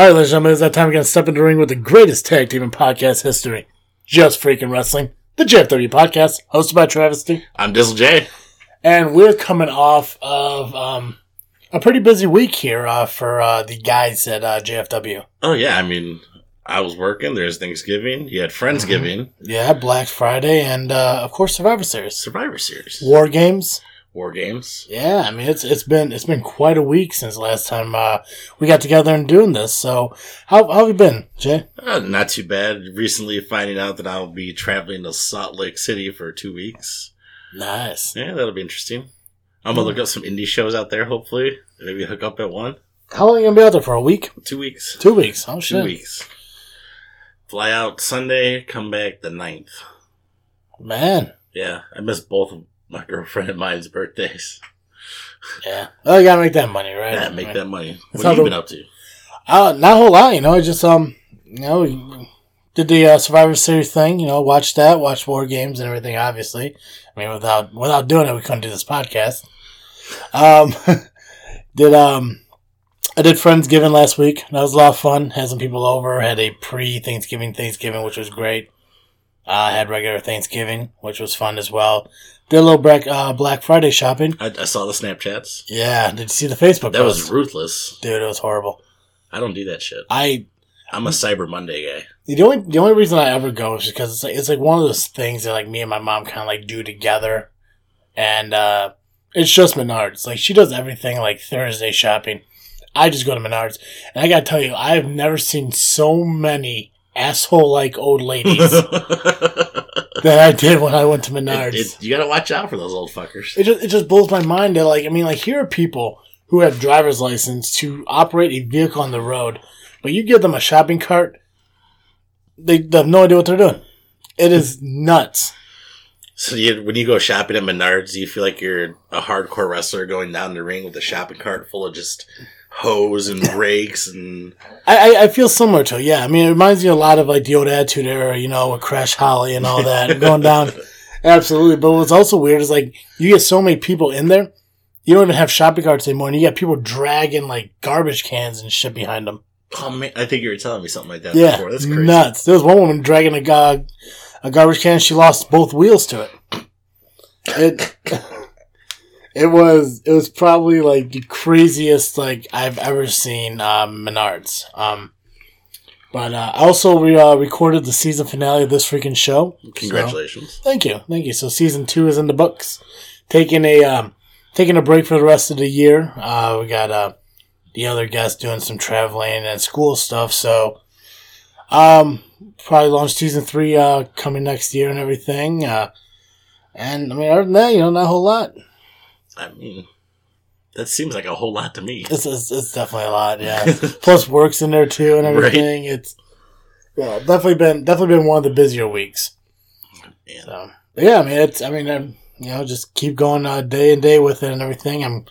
All right, ladies and gentlemen, it's that time to step into the ring with the greatest tag team in podcast history. Just freaking wrestling. The JFW podcast, hosted by Travesty. I'm Dizzle J. And we're coming off of um, a pretty busy week here uh, for uh, the guys at uh, JFW. Oh yeah, I mean, I was working. There's Thanksgiving. You had Friendsgiving. Yeah, Black Friday, and uh, of course Survivor Series, Survivor Series, War Games. War Games. Yeah, I mean it's it's been it's been quite a week since last time uh, we got together and doing this. So how, how have you been, Jay? Uh, not too bad. Recently, finding out that I'll be traveling to Salt Lake City for two weeks. Nice. Yeah, that'll be interesting. I'm gonna look up some indie shows out there. Hopefully, maybe hook up at one. How long are you gonna be out there for? A week? Two weeks. Two weeks? Oh Two shit! weeks. Fly out Sunday, come back the 9th. Man, Yeah, I missed both of my girlfriend and mine's birthdays. yeah. Oh, you gotta make that money, right? Yeah, make Right. that money. That's What have you the- been up to? Uh, not a whole lot, you know. I just um, you know, did the uh, Survivor Series thing. You know, watched that, watched War Games and everything. Obviously, I mean, without without doing it, we couldn't do this podcast. Um, did um, I did Friendsgiving last week. That was a lot of fun. Had some people over. Had a pre Thanksgiving Thanksgiving, which was great. Uh, had regular Thanksgiving, which was fun as well. Did a little Black uh, Black Friday shopping. I, I saw the Snapchats. Yeah, did you see the Facebook? That post? was ruthless. dude. It was horrible. I don't do that shit. I I'm a Cyber Monday guy. The only the only reason I ever go is because it's like it's like one of those things that like me and my mom kind of like do together, and uh it's just Menards. Like she does everything like Thursday shopping. I just go to Menards, and I gotta tell you, I have never seen so many asshole like old ladies that I did when I went to Menards. It- it- you gotta watch out for those old fuckers. It just it just blows my mind that like I mean like here are people who have driver's license to operate a vehicle on the road, but you give them a shopping cart, they, they have no idea what they're doing. It is nuts. So you, when you go shopping at Menards, do you feel like you're a hardcore wrestler going down the ring with a shopping cart full of just hose and rakes and I, I, feel similar to it, yeah. I mean it reminds me a lot of like the old attitude era, you know, with Crash Holly and all that going down. Absolutely. But what's also weird is like you get so many people in there, you don't even have shopping carts anymore, and you got people dragging like garbage cans and shit behind them. oh man, I think you were telling me something like that Yeah, before. That's crazy. nuts. There was one woman dragging a ga- a garbage can. She lost both wheels to it. It it was it was probably like the craziest like I've ever seen um, Menards. Um, but uh, also we uh, recorded the season finale of this freaking show. So- Congratulations. thank you, thank you. So season two is in the books. Taking a um, taking a break for the rest of the year. Uh, we got uh, the other guests doing some traveling and school stuff. So, um, probably launch season three uh, coming next year and everything. Uh, and I mean, other than that, you know, not a whole lot. I mean, that seems like a whole lot to me. It's it's, it's definitely a lot. Yeah. Plus, work's in there too and everything. It's yeah, definitely been definitely been one of the busier weeks. Man. So yeah, I mean, it's I mean, I'm, you know, just keep going uh, day and day with it and everything. I'm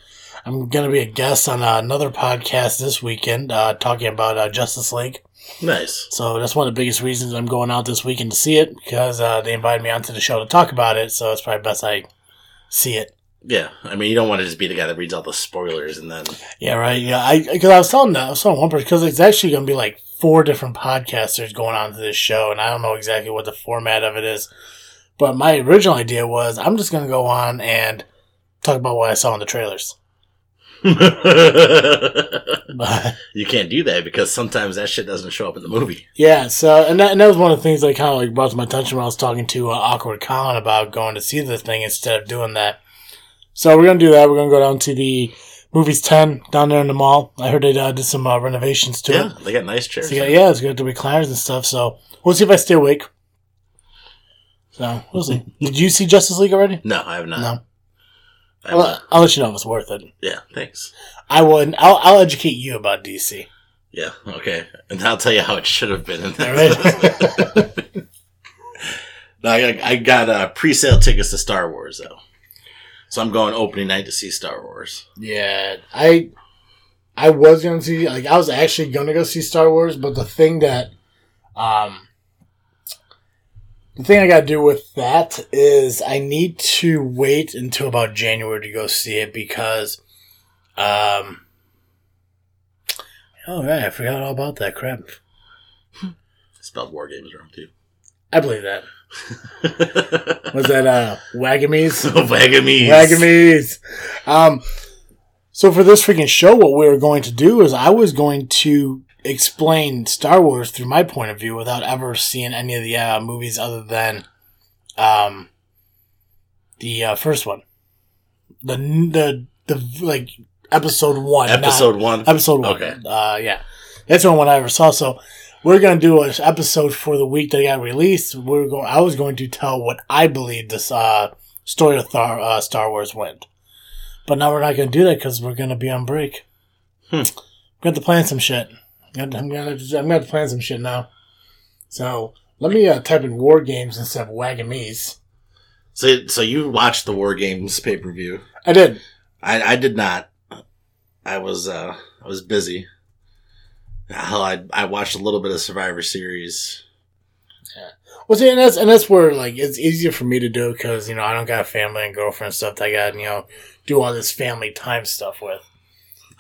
I'm gonna be a guest on uh, another podcast this weekend, uh, talking about uh, Justice League. Nice. So that's one of the biggest reasons I'm going out this weekend to see it because uh, they invited me onto the show to talk about it. So it's probably best I see it. Yeah, I mean, you don't want to just be the guy that reads all the spoilers and then Yeah, right. Yeah, I because I was telling that I was telling one person because it's actually going to be like four different podcasters going on to this show, and I don't know exactly what the format of it is. But my original idea was I'm just going to go on and talk about what I saw in the trailers. But you can't do that because sometimes that shit doesn't show up in the movie. yeah, so and that, and that was one of the things that kind of like brought to my attention when I was talking to uh, Awkward Colin about going to see the thing instead of doing that. So we're gonna do that. We're gonna go down to the movies ten down there in the mall. I heard they uh, did some uh, renovations to it. Yeah, they got nice chairs. So, yeah, yeah, it's good to recliners and stuff. So we'll see if I stay awake. So we'll see. Did you see Justice League already? No, I have not. No. I have Well, not. I'll let you know if it's worth it. Yeah, thanks. I would. I'll, I'll educate you about DC. Yeah, okay. And I'll tell you how it should have been. Right. No, I, I got uh, pre-sale tickets to Star Wars though, so I'm going opening night to see Star Wars. yeah, I. I was gonna see. Like, I was actually gonna go see Star Wars, but the thing that, um, the thing I gotta do with that is I need to wait until about January to go see it because, um, Oh right, I forgot all about that crap. Spelled war games wrong too. I believe that. Was that uh Wagamies? Wagamies. Wagamies. Um so for this freaking show, what we were going to do is I was going to explain Star Wars through my point of view without ever seeing any of the uh, movies other than um the uh, first one. The the the like episode one. not- Episode one. Episode one. Okay. Uh, yeah, that's the only one I ever saw. So we're gonna do an episode for the week that got released. We're going. I was going to tell what I believe this uh, story of Thar, uh, Star Wars went, but now we're not gonna do that because we're gonna be on break. Hmm. Have to plan some shit. I'm gonna, I'm gonna I'm gonna have to plan some shit now. So let me uh, type in war games instead of wagamies. So, so you watched the War Games pay per view? I did. I, I did not. I was uh I was busy. Hell, I I watched a little bit of Survivor Series. Yeah. Well, see, and that's and that's where like it's easier for me to do because you know I don't got family and girlfriend and stuff that I got you know do all this family time stuff with.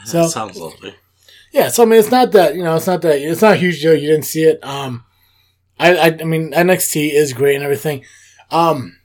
So- That sounds lovely. Yeah, so I mean, it's not that you know, it's not that it's not a huge deal. You didn't see it. Um, I I, I mean NXT is great and everything. Um,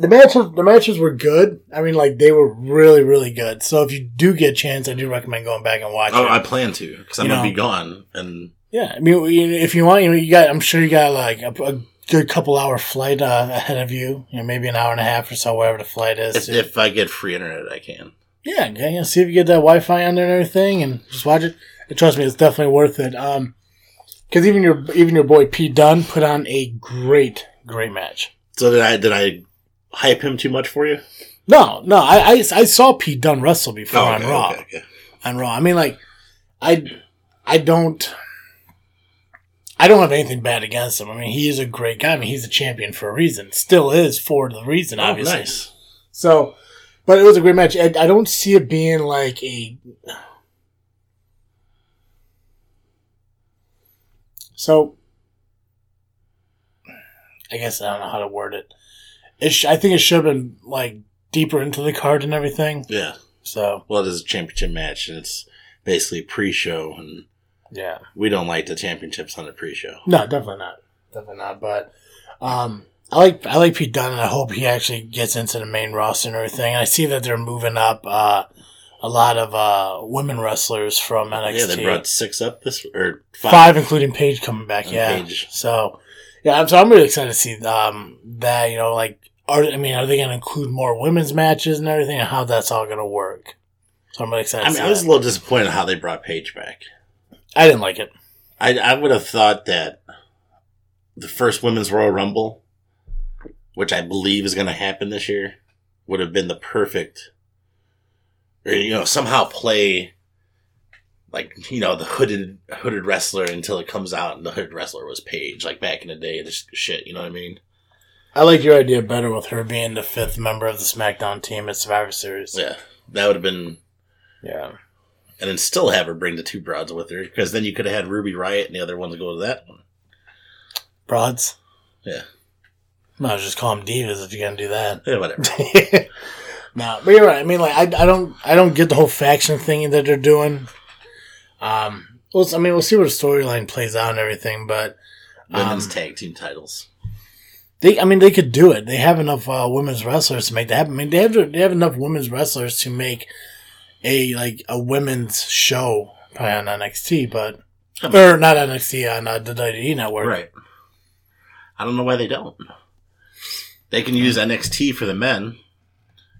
the matches the matches were good. I mean, like they were really really good. So if you do get a chance, I do recommend going back and watching. Oh, I plan to because I'm You gonna know. be gone, and Yeah, I mean, if you want, you know, you got. I'm sure you got like a, a good couple hour flight uh, ahead of you. You know, maybe an hour and a half or so, wherever the flight is. if, if I get free internet, I can. yeah, okay, yeah, see if you get that Wi-Fi on there and everything, and just watch it. And trust me, it's definitely worth it. Um, because even your even your boy Pete Dunne put on a great great match. So did I did I hype him too much for you? No, no, I I, I saw Pete Dunne wrestle before oh, on Oh, okay, Raw. okay, okay. on Raw. I mean, like, I, I don't, I don't have anything bad against him. I mean, he is a great guy. I mean, he's a champion for a reason. Still is for the reason, Oh, obviously. nice. So, but it was a great match. I, I don't see it being like a. So, I guess I don't know how to word it. It sh- I think it should have been like deeper into the card and everything. Yeah. So Well, it is a championship match, and it's basically pre-show, and yeah. we don't like the championships on the pre-show. No, definitely not. Definitely not. But um, I like I like Pete Dunne, and I hope he actually gets into the main roster and everything. And I see that they're moving up uh, a lot of uh, women wrestlers from NXT. Yeah, they brought six up this or five. five. including Paige coming back. And yeah. Paige. So yeah, so I'm really excited to see um, that. You know, like are I mean, are they going to include more women's matches and everything, and how that's all going to work? So I'm excited. I mean, I was a little disappointed how they brought Paige back. I didn't like it. I I would have thought that the first women's Royal Rumble, which I believe is going to happen this year, would have been the perfect, or you know, somehow play like you know the hooded hooded wrestler until it comes out and the hooded wrestler was Paige, like back in the day. This shit, you know what I mean? I like your idea better with her being the fifth member of the SmackDown team at Survivor Series. Yeah, that would have been, Yeah. and then still have her bring the two broads with her because then you could have had Ruby Riott and the other ones go to that one. Broads? Yeah. Might as just call them divas if you're gonna do that. Yeah, whatever. no, but you're right. I mean, like, I, I don't, I don't get the whole faction thing that they're doing. Um, well, I mean, we'll see where the storyline plays out and everything, but Women's Um, tag team titles. They, I mean, they could do it. They have enough uh, women's wrestlers to make that happen. I mean, they have, they have enough women's wrestlers to make a like a women's show probably on NXT, but or not NXT on uh, the WWE network. Right. I don't know why they don't. They can use NXT for the men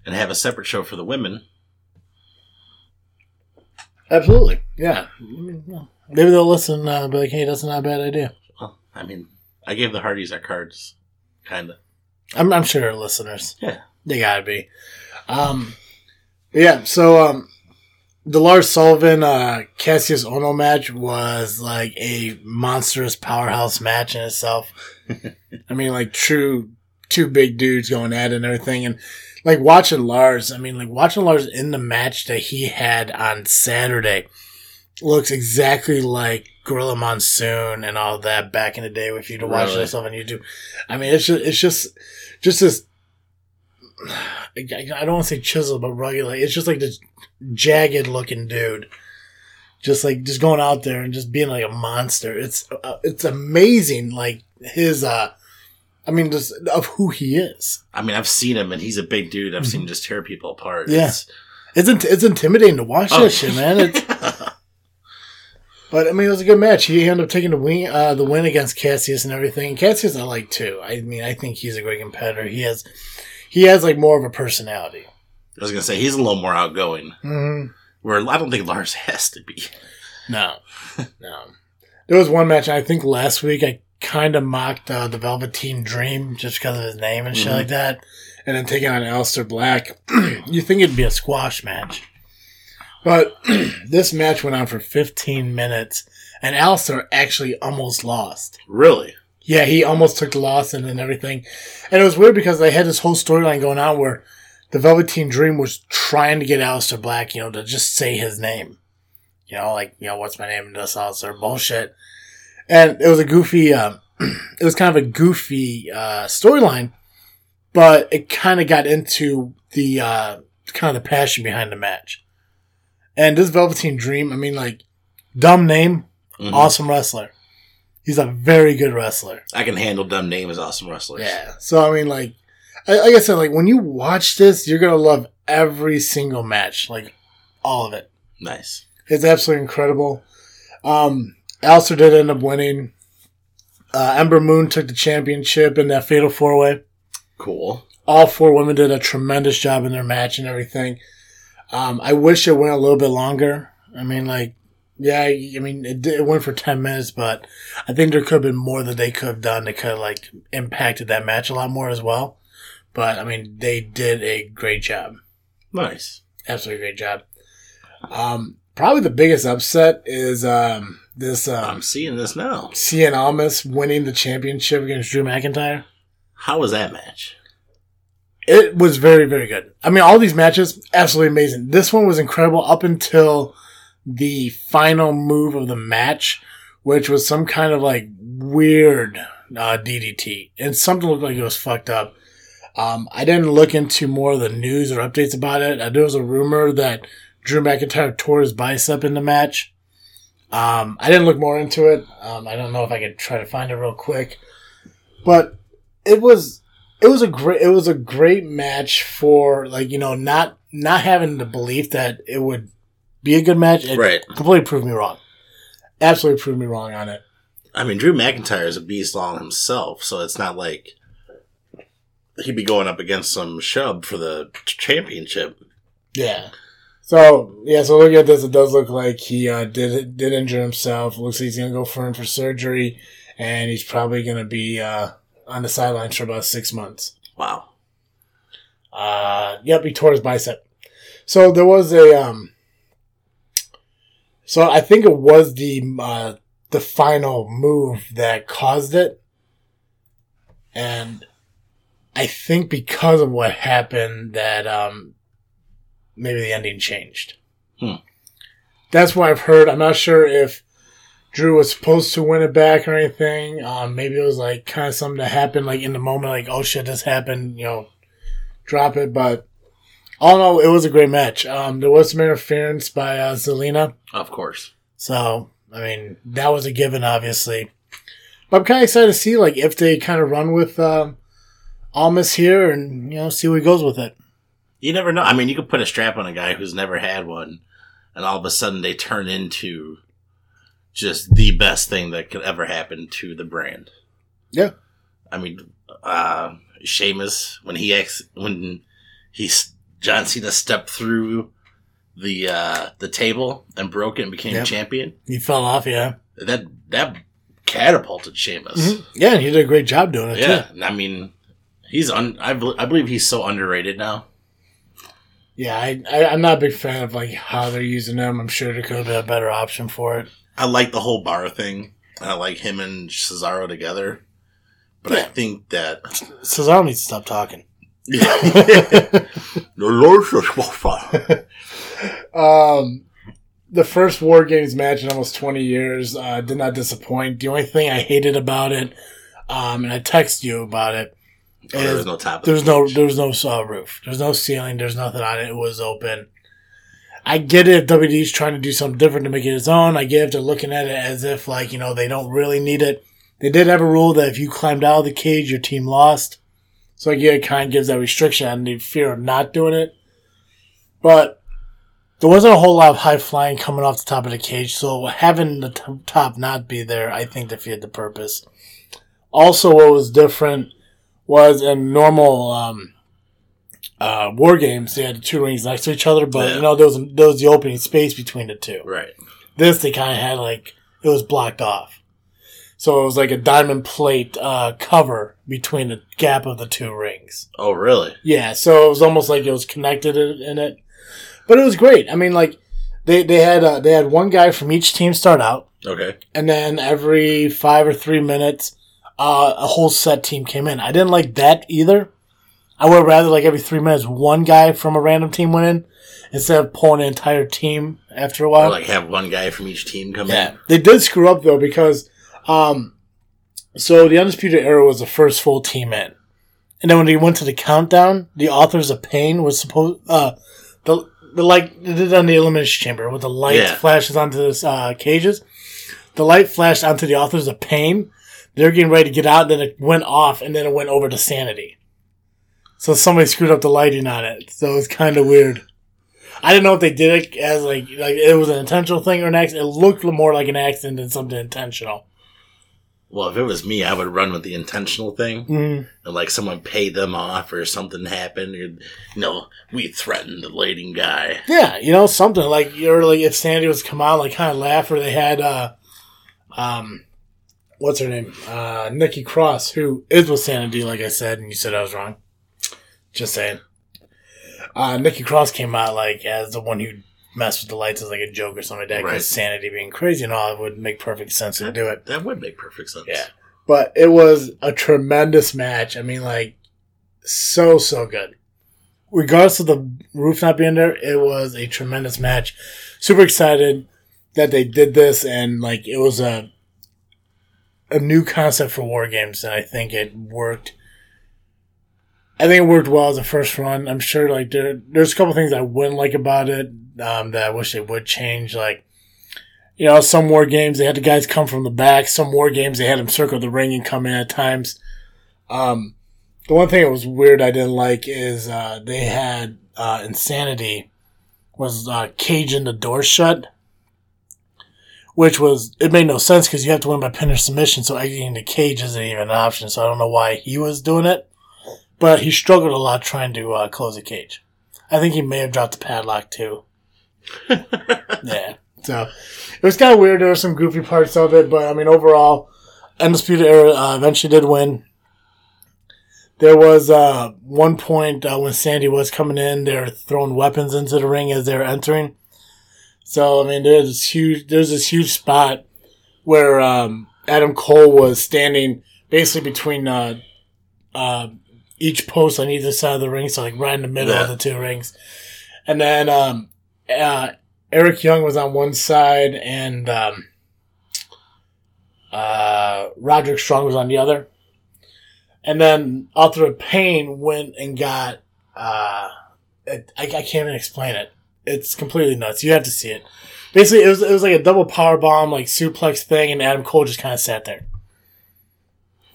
and have a separate show for the women. Absolutely. Yeah. Yeah. Maybe they'll listen. Uh, be like, hey, that's not a bad idea. Well, I mean, I gave the Hardys our cards, kind of. I'm, I'm sure they're listeners. Yeah. They gotta be. Um, yeah. So, um, the Lars Sullivan uh, Kassius Ohno match was like a monstrous powerhouse match in itself. I mean, like true two big dudes going at it and everything, and like watching Lars. I mean, like watching Lars in the match that he had on Saturday looks exactly like Gorilla Monsoon and all that back in the day. If you'd watch Really? stuff on YouTube, I mean, it's just it's just just this. I don't want to say chisel, but rugged. Like, it's just like this jagged looking dude just like just going out there and just being like a monster. It's uh, it's amazing, like his. uh I mean, just of who he is. I mean, I've seen him, and he's a big dude. I've seen him just tear people apart. Mm-hmm. Yeah. It's- It's int- it's intimidating to watch Oh. that shit, man. It's, but I mean, it was a good match. He ended up taking the win, uh, the win against Kassius and everything. Kassius, I like too. I mean, I think he's a great competitor. He has, he has like more of a personality. I was gonna say he's a little more outgoing. Mm-hmm. Where I don't think Lars has to be. No, no. There was one match. I think last week I kind of mocked uh, the Velveteen Dream just because of his name and shit Mhm. like that, and then taking on Aleister Black. you think it'd be a squash match, but this match went on for 15 minutes, and Aleister actually almost lost. Really? Yeah, he almost took the loss and then everything. And it was weird because they had this whole storyline going on where the Velveteen Dream was trying to get Aleister Black, you know, to just say his name. You know, like, you know, what's my name? And this Aleister bullshit. And it was a goofy, um, it was kind of a goofy, uh, storyline, but it kind of got into the, uh, kind of the passion behind the match. And this Velveteen Dream, I mean, like, dumb name, Mhm. awesome wrestler. He's a very good wrestler. I can handle dumb name as awesome wrestlers. Yeah. So I mean, like, I- like I said, like when you watch this, you're gonna love every single match, like all of it. Nice. It's absolutely incredible. Um, Aleister did end up winning. Uh, Ember Moon took the championship in that fatal four way. Cool. All four women did a tremendous job in their match and everything. Um, I wish it went a little bit longer. I mean, like, yeah, I mean, it, it went for 10 minutes, but I think there could have been more that they could have done that could have, like, impacted that match a lot more as well. But, I mean, they did a great job. Nice. Absolutely great job. Um, probably the biggest upset is, um, this, um, I'm seeing this now. Cien Almas winning the championship against Drew McIntyre. How was that match? It was very, very good. I mean, all these matches, absolutely amazing. This one was incredible up until the final move of the match, which was some kind of like weird uh, DDT. And something looked like it was fucked up. Um, I didn't look into more of the news or updates about it. Uh, there was a rumor that Drew McIntyre tore his bicep in the match. Um, I didn't look more into it. Um, I don't know if I could try to find it real quick, but it was it was a great it was a great match for like you know not not having the belief that it would be a good match. It Right. completely proved me wrong. Absolutely proved me wrong on it. I mean, Drew McIntyre is a beast all himself, so it's not like he'd be going up against some shub for the championship. Yeah. So yeah, so looking at this, it does look like he uh, did did injure himself. Looks like he's gonna go for him for surgery, and he's probably gonna be uh, on the sidelines for about six months. Wow. Uh, yep, he tore his bicep. So there was a um. So I think it was the uh, the final move that caused it, and I think because of what happened that um maybe the ending changed. Hmm. That's what I've heard. I'm not sure if Drew was supposed to win it back or anything. Um, maybe it was like kind of something that happened like in the moment, like oh shit, this happened. You know, drop it. But all in all, it was a great match. Um, there was some interference by uh, Zelina, Of course. so I mean that was a given, obviously. But I'm kind of excited to see like if they kind of run with um, Almas here and you know see where he goes with it. You never know. I mean, you could put a strap on a guy who's never had one, and all of a sudden they turn into just the best thing that could ever happen to the brand. Yeah. I mean, uh, Sheamus when he ex when he John Cena stepped through the uh, the table and broke it and became Yep. champion. He fell off, yeah. That that catapulted Sheamus. Mhm. Yeah, and he did a great job doing it Yeah, too. I mean, he's un- I, I believe he's so underrated now. Yeah, I, I I'm not a big fan of like how they're using him. I'm sure there could have been a better option for it. I like the whole bar thing. I like him and Cesaro together. But I think that Cesaro needs to stop talking. um, the first War Games match in almost 20 years uh, did not disappoint. The only thing I hated about it, um, and I texted you about it, There was no top. there's the no there's no uh, roof, there's no ceiling, there's nothing on it. It was open. I get it if WWE's trying to do something different to make it its own. I get if they're looking at it as if like, you know, they don't really need it. They did have a rule that if you climbed out of the cage, your team lost. So I get it kind of gives that restriction and the fear of not doing it. But there wasn't a whole lot of high flying coming off the top of the cage, so having the t- top not be there, I think defeated the purpose. Also, what was different was in normal um, uh, war games, they had the two rings next to each other, but Yeah. you know there was there was the opening space between the two. Right. This they kind of had like it was blocked off, so it was like a diamond plate uh, cover between the gap of the two rings. Oh, really? Yeah, so it was almost like it was connected in, in it, but it was great. I mean, like they they had uh, they had one guy from each team start out, Okay. and then every five or three minutes, uh, a whole set team came in. I didn't like that either. I would rather like every three minutes one guy from a random team went in instead of pulling an entire team after a Or while. like have one guy from each team come Yeah, in. they did screw up though because, um, so the undisputed era was the first full team in, and then when they went to the countdown, the authors of pain was supposed uh the the light they did it on the elimination chamber with the light Yeah. flashes onto the uh, cages. The light flashed onto the authors of pain. They're getting ready to get out, and then it went off, and then it went over to sanity. So somebody screwed up the lighting on it. So it's kind of weird. I didn't know if they did it as like like it was an intentional thing or an accident. It looked more like an accident than something intentional. Well, if it was me, I would run with the intentional thing. Mm. And like someone paid them off or something happened. Or, you know, we threatened the lighting guy. Yeah, you know something like you're like if Sandy was come out like kind of laugh or they had uh um what's her name uh Nikki Cross who is with Sandy, like I said and you said I was wrong. Just saying. Uh Nikki Cross came out like as the one who messed with the lights as like a joke or something like that because Right. Sanity being crazy and all it would make perfect sense to do it. That would make perfect sense. Yeah. But it was a tremendous match. I mean, like, so, so good. Regardless of the roof not being there, it was a tremendous match. Super excited that they did this and, like, it was a, a new concept for war games and I think it worked. I think it worked well as a first run. I'm sure, like, there, there's a couple things I wouldn't like about it, um, that I wish they would change. Like, you know, some war games they had the guys come from the back. Some war games they had them circle the ring and come in at times. Um, the one thing that was weird I didn't like is uh, they had uh, insanity was uh, caging the door shut, which was it made no sense because you have to win by pin or submission. So exiting the cage isn't even an option. So I don't know why he was doing it, but he struggled a lot trying to uh, close the cage. I think he may have dropped the padlock too. yeah. So it was kind of weird. There were some goofy parts of it, but I mean, overall, Undisputed Era uh, eventually did win. There was uh, one point uh, when Sandy was coming in, they were throwing weapons into the ring as they were entering. So I mean, there's this huge, there's this huge spot where um, Adam Cole was standing basically between uh, uh, each post on either side of the ring, so like right in the middle of the two rings. And then um, uh, Eric Young was on one side, and um, uh, Roderick Strong was on the other. And then Author of Pain went and got. Uh, it, I, I can't even explain it. It's completely nuts. You have to see it. Basically, it was it was like a double power bomb, like suplex thing, and Adam Cole just kind of sat there.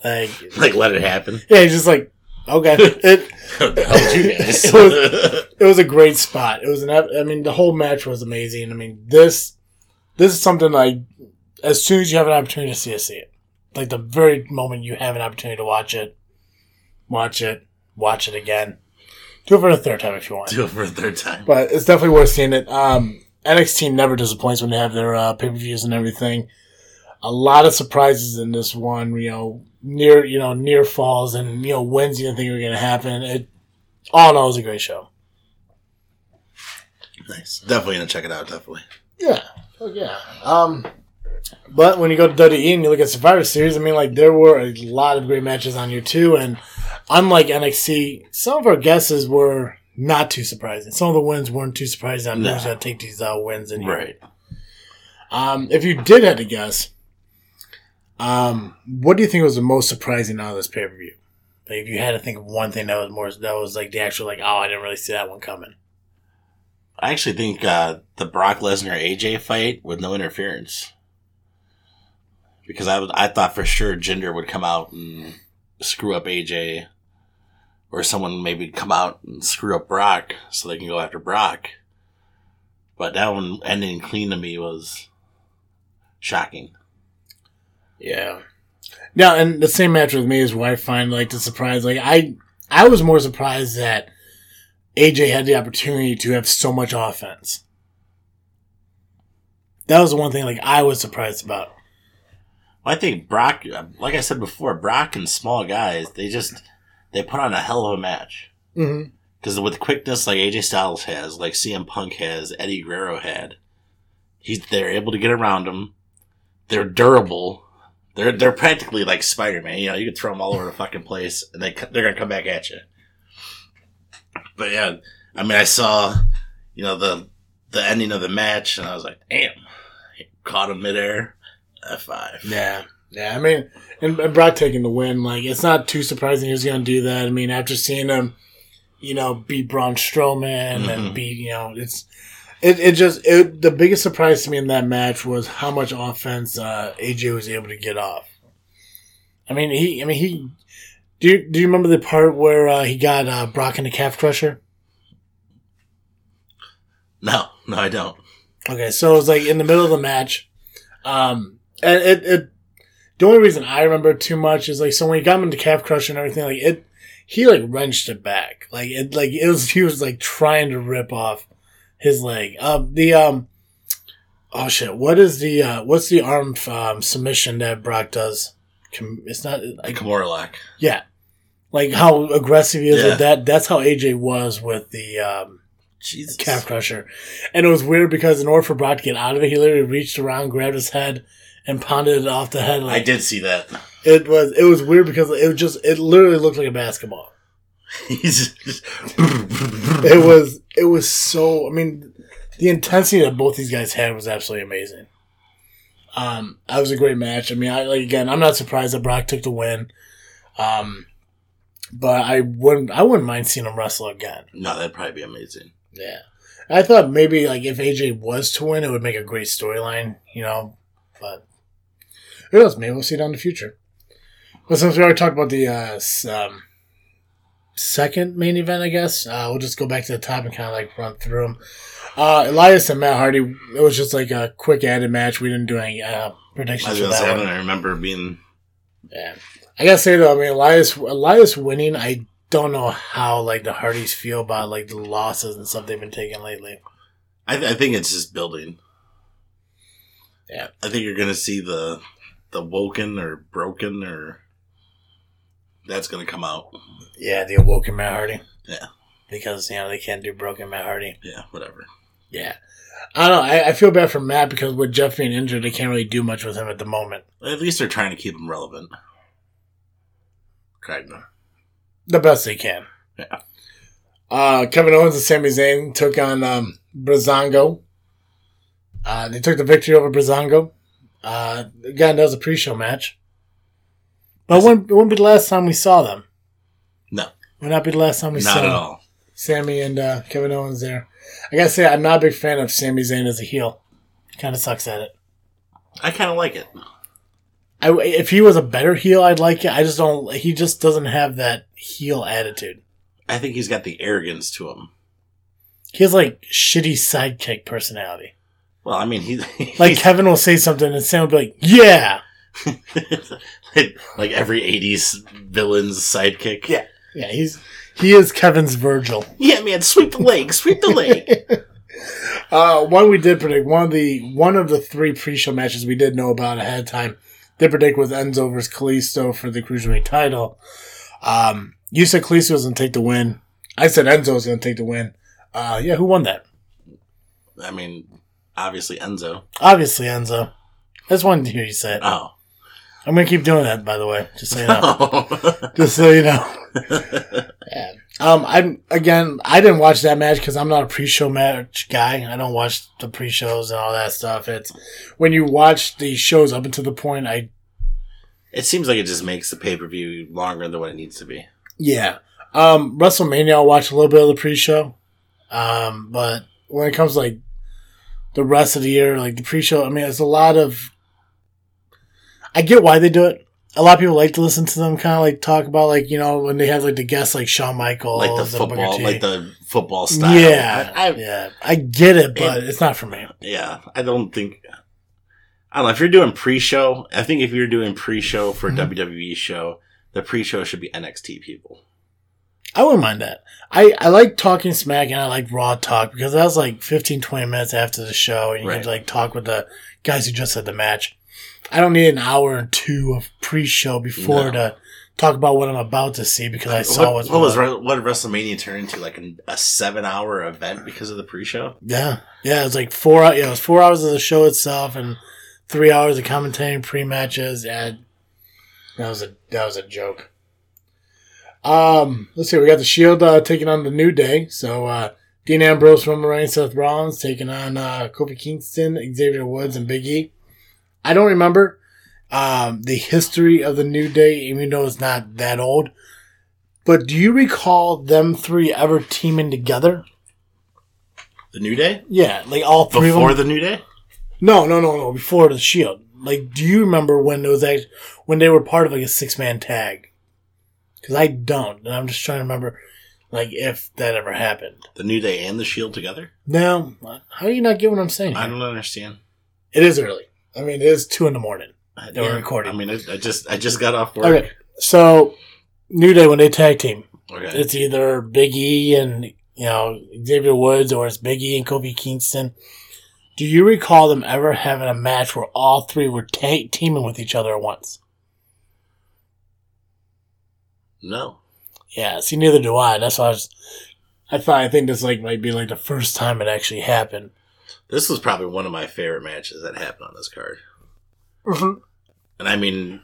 Like, Like, let it happen. yeah, he's just like, okay. It the hell you guys? It was- it was a great spot. It was an. I mean, the whole match was amazing. I mean, this this is something like as soon as you have an opportunity to see it, see it. Like the very moment you have an opportunity to watch it, watch it, watch it again. Do it for a third time if you want. Do it for a third time. But it's definitely worth seeing it. Um, NXT never disappoints when they have their uh, pay per views and everything. A lot of surprises in this one. You know, near you know near falls and you know wins you didn't think were going to happen. It all in all, it was a great show. Nice. Definitely gonna check it out. Definitely. Yeah. Oh yeah. Um, but when you go to WWE and you look at Survivor Series, I mean, like there were a lot of great matches on here too, and unlike NXT, some of our guesses were not too surprising. Some of the wins weren't too surprising on No. going to take these uh, wins in here. Right. Um, if you did have to guess, um, what do you think was the most surprising out of this pay per view? Like, if you had to think of one thing that was more, that was like the actual, like, oh, I didn't really see that one coming. I actually think uh, the Brock Lesnar AJ fight with no interference. Because I, I thought for sure Jinder would come out and screw up AJ, or someone maybe come out and screw up Brock so they can go after Brock. But that one ending clean to me was shocking. Yeah. Now, and the same match with me is where I find like the surprise. Like I, I was more surprised that AJ had the opportunity to have so much offense. That was the one thing like I was surprised about. Well, I think Brock, like I said before, Brock and small guys, they just they put on a hell of a match. Mm-hmm. Because with quickness like AJ Styles has, like CM Punk has, Eddie Guerrero had, he's they're able to get around him. They're durable. They're they're practically like Spider Man. You know, you can throw them all over the fucking place, and they they're gonna come back at you. But yeah, I mean, I saw, you know, the the ending of the match, and I was like, damn, caught him midair, F five. Yeah. Yeah, I mean, and, and Brock taking the win, like, it's not too surprising he was going to do that. I mean, after seeing him, you know, beat Braun Strowman Mhm. and beat, you know, it's, it, it just, it, the biggest surprise to me in that match was how much offense, uh, AJ was able to get off. I mean, he, I mean, he, do you, do you remember the part where, uh, he got, uh, Brock in the calf crusher? No, no, I don't. Okay, so it was like in the middle of the match. Um, and it, it, the only reason I remember it too much is like, so when he got him into calf crusher and everything, like it, he like wrenched it back. Like it, like it was, he was like trying to rip off his leg. Um, the, um, oh shit, what is the, uh, what's the arm, um, submission that Brock does? It's not, Like like, Kimura lock. yeah. Like how aggressive he is Yeah. with that. That's how AJ was with the, um, Jesus. calf crusher. And it was weird because in order for Brock to get out of it, he literally reached around, grabbed his head, and pounded it off the head. I did see that. It was it was weird because it was just it literally looked like a basketball. It was it was so. I mean, the intensity that both these guys had was absolutely amazing. Um, that was a great match. I mean, I like again, I'm not surprised that Brock took the win. Um, but I wouldn't I wouldn't mind seeing him wrestle again. No, that'd probably be amazing. Yeah. I thought maybe like if AJ was to win, it would make a great storyline, you know. But who knows? Maybe we'll see it in the future. But since we already talked about the uh, um, second main event, I guess uh, we'll just go back to the top and kind of like run through them. Uh, Elias and Matt Hardy. It was just like a quick added match. We didn't do any uh, I predictions was for gonna say, that I don't remember being. Yeah, I gotta say though, I mean Elias Elias winning. I don't know how like the Hardys feel about like the losses and stuff they've been taking lately. I, th- I think it's just building. Yeah. I think you're gonna see the the woken or broken or that's gonna come out. Yeah, the awoken Matt Hardy. Yeah. Because, you know, they can't do broken Matt Hardy. Yeah, whatever. Yeah. I don't know. I, I feel bad for Matt because with Jeff being injured, they can't really do much with him at the moment. At least they're trying to keep him relevant. Kind of. The best they can. Yeah. Uh, Kevin Owens and Sami Zayn took on um, Breezango. Uh, they took the victory over Breezango. Uh, again, that was a pre-show match. But it wouldn't, it wouldn't be the last time we saw them. No. Would not be the last time we Not saw at all. Sami and uh, Kevin Owens there. I gotta say, I'm not a big fan of Sami Zayn as a heel. Kind of sucks at it. I kind of like it. I, if he was a better heel, I'd like it. I just don't. He just doesn't have that heel attitude. I think he's got the arrogance to him. He has like shitty sidekick personality. Well, I mean, he Like Kevin will say something and Sam will be like, "Yeah, like, like every '80s villain's sidekick. Yeah. Yeah." He's he is Kevin's Virgil. yeah, man, sweep the leg, sweep the leg. Uh, one we did predict. One of the one of the three pre-show matches we did know about ahead of time. Did predict was Enzo versus Kalisto for the cruiserweight title. Um, you said Kalisto was going to take the win. I said Enzo was going to take the win. Uh, yeah, who won that? I mean, obviously Enzo. Obviously Enzo. I just wanted to hear you say it. Oh, I'm going to keep doing that, by the way, just so you know. just so you know. Yeah. Um, I'm again. I didn't watch that match because I'm not a pre-show match guy. I don't watch the pre-shows and all that stuff. It's when you watch the shows up until the point I it seems like it just makes the pay per view longer than what it needs to be. yeah. Um, WrestleMania. I'll watch a little bit of the pre-show. Um, but when it comes to like the rest of the year, like the pre-show. I mean, it's a lot of. I get why they do it. A lot of people like to listen to them, kind of like talk about like you know when they have like the guests like Shawn Michaels, like the football, T. like the football style. yeah, I, I- yeah, I get it, but it's not for me. yeah. I don't think. I don't know if you're doing pre-show. I think if you're doing pre-show for a Mhm. WWE show, the pre-show should be NXT people. I wouldn't mind that. I, I like talking smack and I like raw talk because that was like 15, 20 minutes after the show and you Right. can like talk with the guys who just had the match. I don't need an hour or two of pre-show before No. to talk about what I'm about to see because I saw what, what was what WrestleMania turn into like an, a seven-hour event because of the pre-show? Yeah, yeah. It was like four. Yeah, it was four hours of the show itself and three hours of commentating pre-matches. And that was a that was a joke. Um, let's see. We got the Shield uh, taking on the New Day. So uh, Dean Ambrose, Roman Reigns, Seth Rollins taking on uh, Kofi Kingston, Xavier Woods, and Big E. I don't remember um, the history of the New Day, even though it's not that old. But do you recall them three ever teaming together? The New Day Yeah, like all three before the New Day. No, no, no, no. Before the Shield. Like, do you remember when it was actually, when they were part of like a six man tag? Because I don't, and I'm just trying to remember, like, if that ever happened. The New Day and the Shield together. No, how do you not get what I'm saying? I don't understand. It is early. I mean, it is two in the morning. Uh, they were Yeah, recording. I mean, I, I just I just got off work. Okay, so New Day when they tag team, Okay. it's either Big E and you know Xavier Woods, or it's Big E and Kofi Kingston. Do you recall them ever having a match where all three were tag teaming with each other at once? no. Yeah, see, neither do I. That's why I was. I thought I think this like might be like the first time it actually happened. This was probably one of my favorite matches that happened on this card. Mm-hmm. And I mean,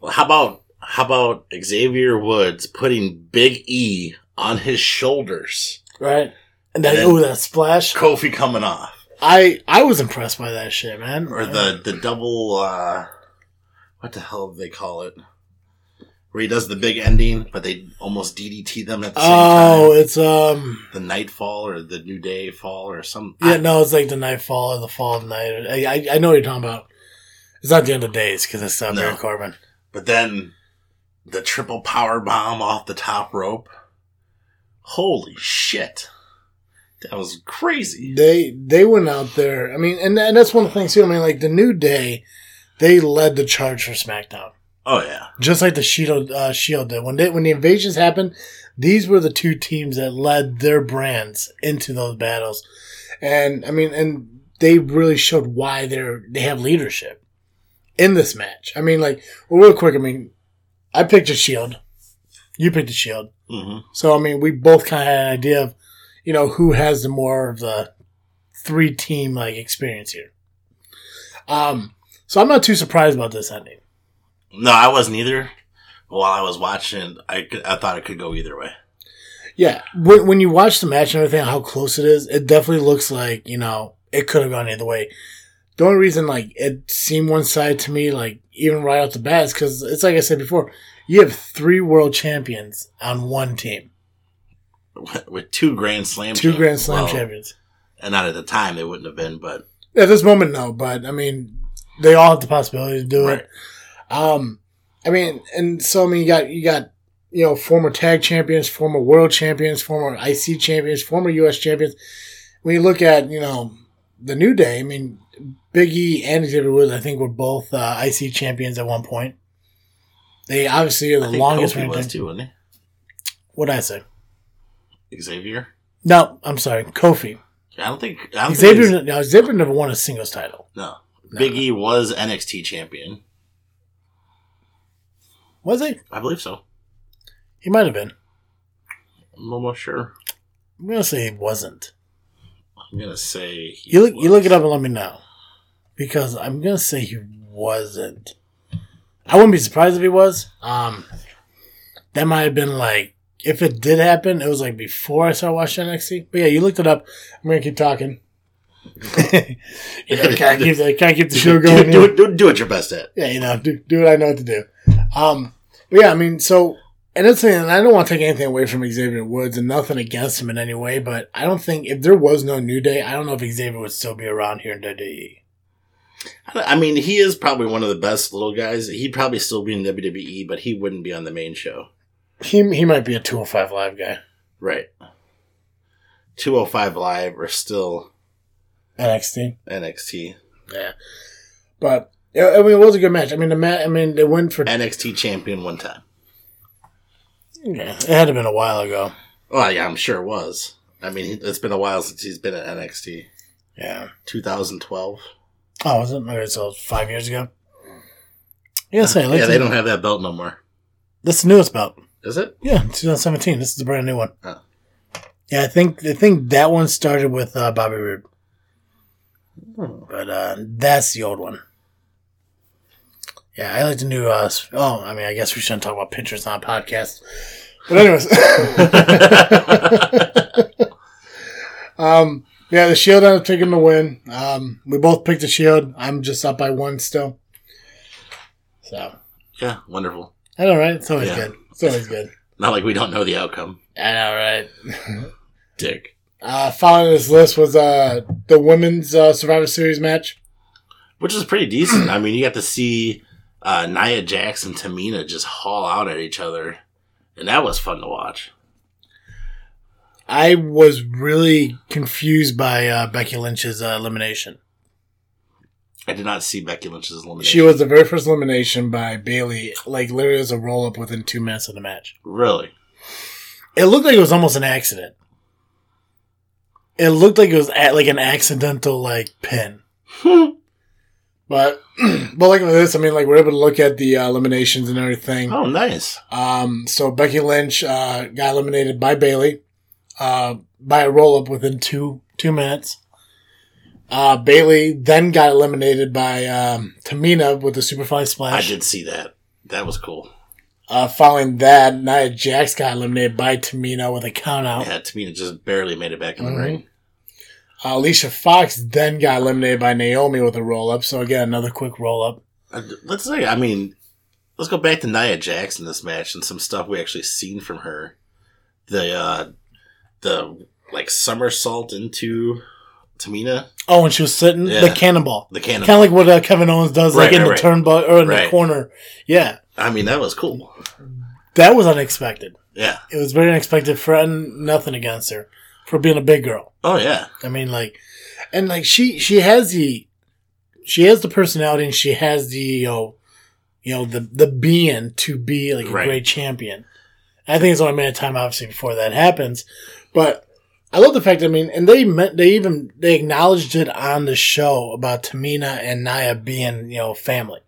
well, how about how about Xavier Woods putting Big E on his shoulders? Right, and then oh, that splash! Kofi coming off, I I was impressed by that shit, man. or the the double. uh What the hell do they call it? Where he does the big ending, but they almost DDT them at the same oh, time. Oh, it's um. The Nightfall or the New Day Fall or some. Yeah, I- no, it's like the nightfall or the fall of the night. I, I, I know what you're talking about. It's not the end of days because it's uh, No. Baron Corbin. But then the triple power bomb off the top rope. Holy shit. That was crazy. They they went out there. I mean, and and that's one of the things too. I mean, like the New Day, they led the charge for SmackDown, Oh yeah. just like the Shield uh, Shield did. When they when the invasions happened, these were the two teams that led their brands into those battles, and I mean, and they really showed why they're they have leadership in this match. I mean, like well, real quick. I mean, I picked a Shield. You picked a Shield. hmm So I mean, we both kind of had an idea of, you know, who has the more of the three team like experience here. Um, so I'm not too surprised about this ending. No, I wasn't either. While I was watching, I, could- I thought it could go either way. Yeah, when, when you watch the match and everything, how close it is, it definitely looks like you know it could have gone either way. The only reason like it seemed one side to me, like even right off the bat, is because it's like I said before, you have three world champions on one team, With two Grand Slam two champ- Grand Slam well, champions. And not at the time, they wouldn't have been, but At this moment, no, but I mean, they all have the possibility to do it. Um, I mean, and so I mean, you got you got you know former tag champions, former world champions, former IC champions, former US champions. When you look at you know the New Day, I mean, Big E and Xavier Woods, I think were both uh, IC champions at one point. They obviously are the think longest Kofi was too, wasn't What did I say? Xavier. No, I'm sorry, Kofi. I don't think. I don't think Xavier, he's- no, Xavier never won a singles title. no. No. Big E was NXT champion. Was he? I believe so. He might have been. I'm almost sure. I'm gonna say he wasn't. I'm gonna say he You look, you look it up and let me know, because I'm gonna say he wasn't. I wouldn't be surprised if he was. Um, that might have been like if it did happen, it was like before I started watching NXT. But yeah, you looked it up. I'm gonna keep talking. you know, kind of keep the kind of keep the show going. do, it- do, do what you're best at. Yeah, you know, do, do what I know what to do. Um, but yeah, I mean, so And it's and I don't want to take anything away from Xavier Woods and nothing against him in any way, but I don't think if there was no New Day, I don't know if Xavier would still be around here in WWE. I mean, he is probably one of the best little guys. He'd probably still be in WWE, but he wouldn't be on the main show. He he might be a 205 live guy. Right. 205 Live or still NXT. NXT. Yeah. But I mean it was a good match. I mean the match I mean they went for NXT champion one time. Yeah, it had to been a while ago. Well, yeah, I'm sure it was. I mean, it's been a while since he's been at NXT. Yeah. 2012. Oh, was it? Okay, so five years ago. Yeah, say yeah, they don't have that belt no more. That's the newest belt. Is it? Yeah, 2017. This is a brand new one. Oh. Yeah, I think I think that one started with uh, Bobby Roode, Hmm. but uh, that's the old one. Yeah, I like the new. Uh, oh, I mean, I guess we shouldn't talk about pictures on a podcast. But anyways, um, yeah, the Shield ended up taking the win. Um, we both picked the Shield. I'm just up by one still. So Yeah, wonderful. I know, right? It's always Yeah. good. It's always good. Not like we don't know the outcome. I know, right? Dick. Uh, following this list was uh, the women's uh, Survivor Series match. Which is pretty decent. I mean, you got to see uh, Nia Jax and Tamina just haul out at each other. And that was fun to watch. I was really confused by uh, Becky Lynch's uh, elimination. I did not see Becky Lynch's elimination. She was the very first elimination by Bayley, like literally as a roll up within two minutes of the match. Really? It looked like it was almost an accident. It looked like it was at, like an accidental like pin. But but like with this, I mean, like we're able to look at the uh, eliminations and everything. oh, nice. Um, so Becky Lynch uh, got eliminated by Bayley uh, by a roll up within two two minutes. Uh, Bayley then got eliminated by um, Tamina with the Superfly Splash. I did see that. That was cool. Uh, following that, Nia Jax got eliminated by Tamina with a count out. Yeah, Tamina just barely made it back in the Mhm. ring. Uh, Alicia Fox then got eliminated by Naomi with a roll up. So again, another quick roll up. Uh, Let's say, I mean, let's go back to Nia in this match and some stuff we actually seen from her. The, uh, the, like, somersault into Tamina, Oh, and she was sitting Yeah. the cannonball, the cannon. kind of like what uh, Kevin Owens does, like in right, the right. turnbuckle or in the corner. Yeah, I mean, that was cool. that was unexpected. Yeah. It was very unexpected for nothing against her for being a big girl. Oh, yeah. I mean, like, and like she she has the she has the personality and she has the you know, you know the the being to be like a Right. great champion. I think it's only a matter of time, obviously, before that happens. But I love the fact. I mean, and they meant they even they acknowledged it on the show about Tamina and Nia being you know family.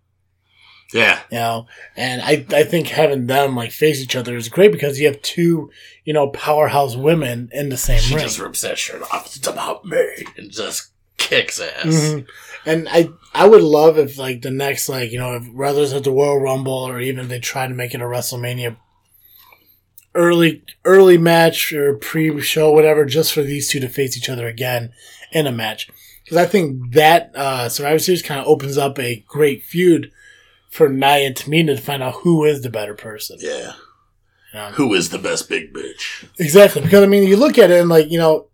Yeah. You know, and I I think having them like face each other is great because you have two you know powerhouse women in the same She ring. just rips that shirt off. It's about me. And just kicks ass. Mhm. And I I would love if like the next like you know if whether it's at the Royal Rumble or even if they try to make it a WrestleMania early early match or pre show whatever just for these two to face each other again in a match because I think that uh, Survivor Series kind of opens up a great feud for Nia and Tamina to find out who is the better person. Yeah. Yeah. Who is the best big bitch? Exactly, because I mean, you look at it and like you know,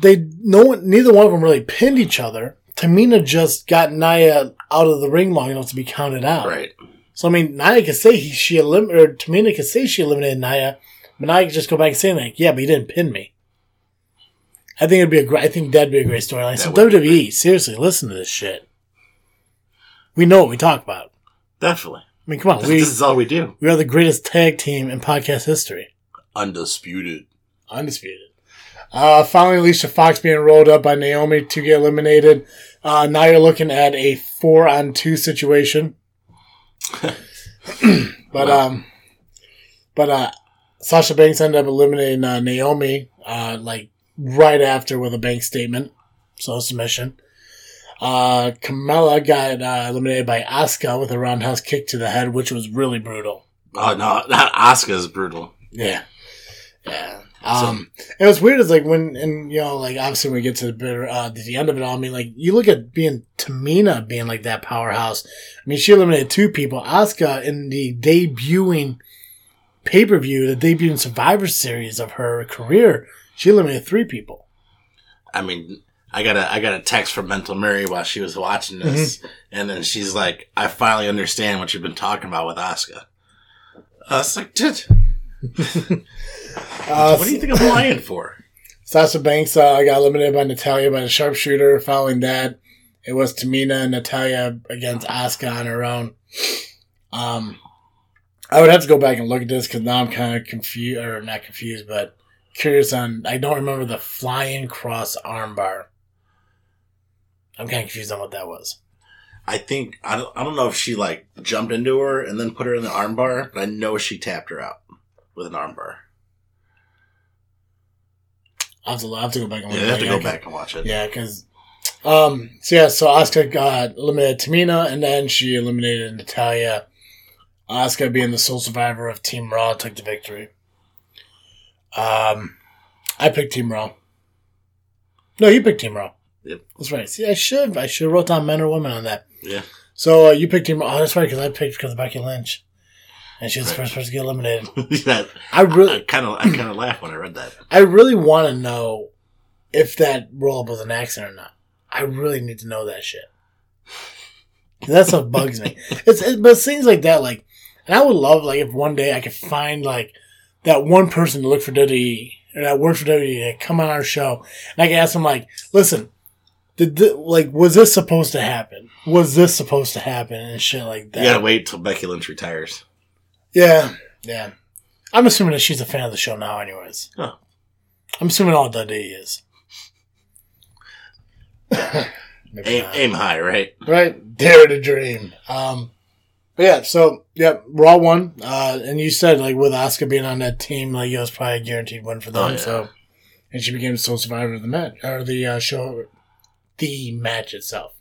they no one, neither one of them really pinned each other. Tamina just got Nia out of the ring long enough to be counted out. Right. So I mean, Nia could say he, she elim- or Tamina could say she eliminated Nia, but Nia could just go back and say like, yeah, but he didn't pin me. I think it'd be a great. I think that'd be a great storyline. So That would be WWE, seriously, listen to this shit. We know what we talk about. Definitely. I mean, come on, This, we this is all we do. we are the greatest tag team in podcast history. Undisputed. Undisputed. Uh, finally, Alicia Fox being rolled up by Naomi to get eliminated. Uh, now you're looking at a four on two situation. but, Wow. um, but, uh, Sasha Banks ended up eliminating, uh, Naomi, uh, like right after with a bank statement. So submission. Uh, Carmella got, uh, eliminated by Asuka with a roundhouse kick to the head, which was really brutal. Oh, no. That Asuka's brutal. Yeah. Yeah. Um, and what's weird is like when, and you know, like obviously when we get to the bitter, uh, the end of it all, I mean, like you look at being Tamina being like that powerhouse. I mean, she eliminated two people. Asuka in the debuting pay per view, the debuting Survivor Series of her career, she eliminated three people. I mean, I got a I got a text from Mental Mary while she was watching this, and then she's like, "I finally understand what you've been talking about with Asuka." I was like, "Dude, Uh, what do you think I'm lying for?" Sasha Banks uh, got eliminated by Natalya by the sharpshooter. Following that, it was Tamina and Natalya against Asuka on her own. Um, I would have to go back and look at this because now I'm kind of confused, or not confused, but curious on. I don't remember the flying cross armbar. I'm kind of confused on what that was. I think I don't, I don't know if she like jumped into her and then put her in the armbar, but I know she tapped her out with an armbar. I'll have to, I'll have to go back and Yeah, look you have to go it. back and watch it. Yeah, because um, so yeah, so Asuka got eliminated Tamina, and then she eliminated Natalya. Asuka, being the sole survivor of Team Raw, took the victory. Um, I picked Team Raw. No, you picked Team Raw. Yep. That's right. See, I should I should have wrote down men or women on that. Yeah. So uh, you picked him. Oh, that's right, because I picked because of Becky Lynch, and she was the first person to get eliminated. yeah. I really, kind of I kind of laughed when I read that. I really want to know if that roll up was an accident or not. I really need to know that shit. That stuff bugs me. It's it, but things like that, like, and I would love like if one day I could find like that one person to look for WWE or that worked for WWE to come on our show, and I can ask them like, listen, did th- like was this supposed to happen? Was this supposed to happen and shit like that? You gotta wait till Becky Lynch retires. Yeah, yeah. I'm assuming that she's a fan of the show now, anyways. Oh. I'm assuming all Dundee is. Aim, not. aim high, right? Right? Dare to dream. Um, but yeah, so, yeah, Raw won. Uh, and you said, like, with Asuka being on that team, like, it was probably a guaranteed win for them. Oh, yeah. So, and she became the sole survivor of the match, or the uh, show, the match itself.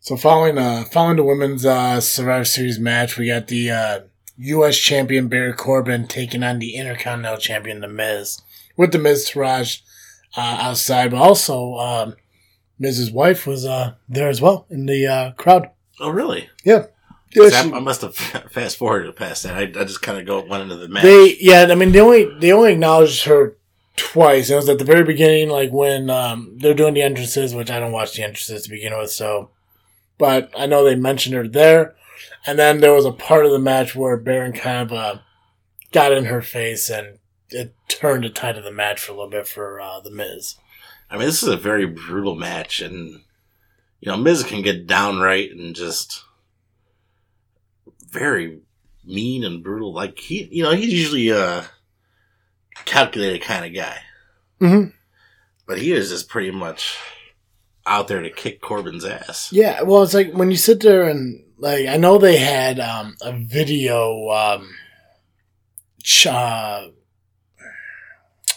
So following, uh, following the women's, uh, Survivor Series match, we got the, uh, U.S. champion Baron Corbin taking on the Intercontinental champion The Miz, with The Miztourage uh, outside, but also um, Miz's wife was uh, there as well in the uh, crowd. Oh, really? Yeah, See, she- I, I must have fast forwarded past that. I, I just kind of go went into the match. they yeah, I mean they only they only acknowledged her twice. It was at the very beginning, like when um, they're doing the entrances, which I don't watch the entrances to begin with, so. But I know they mentioned her there, and then there was a part of the match where Baron kind of uh, got in her face, and it turned the tide of the match for a little bit for uh, the Miz. I mean, this is a very brutal match, and you know, Miz can get downright and just very mean and brutal. Like he, you know, he's usually a calculated kind of guy, Mm-hmm. but he was just pretty much out there to kick Corbin's ass. Yeah, well, it's like when you sit there and like I know they had um, a video. Um, ch- uh,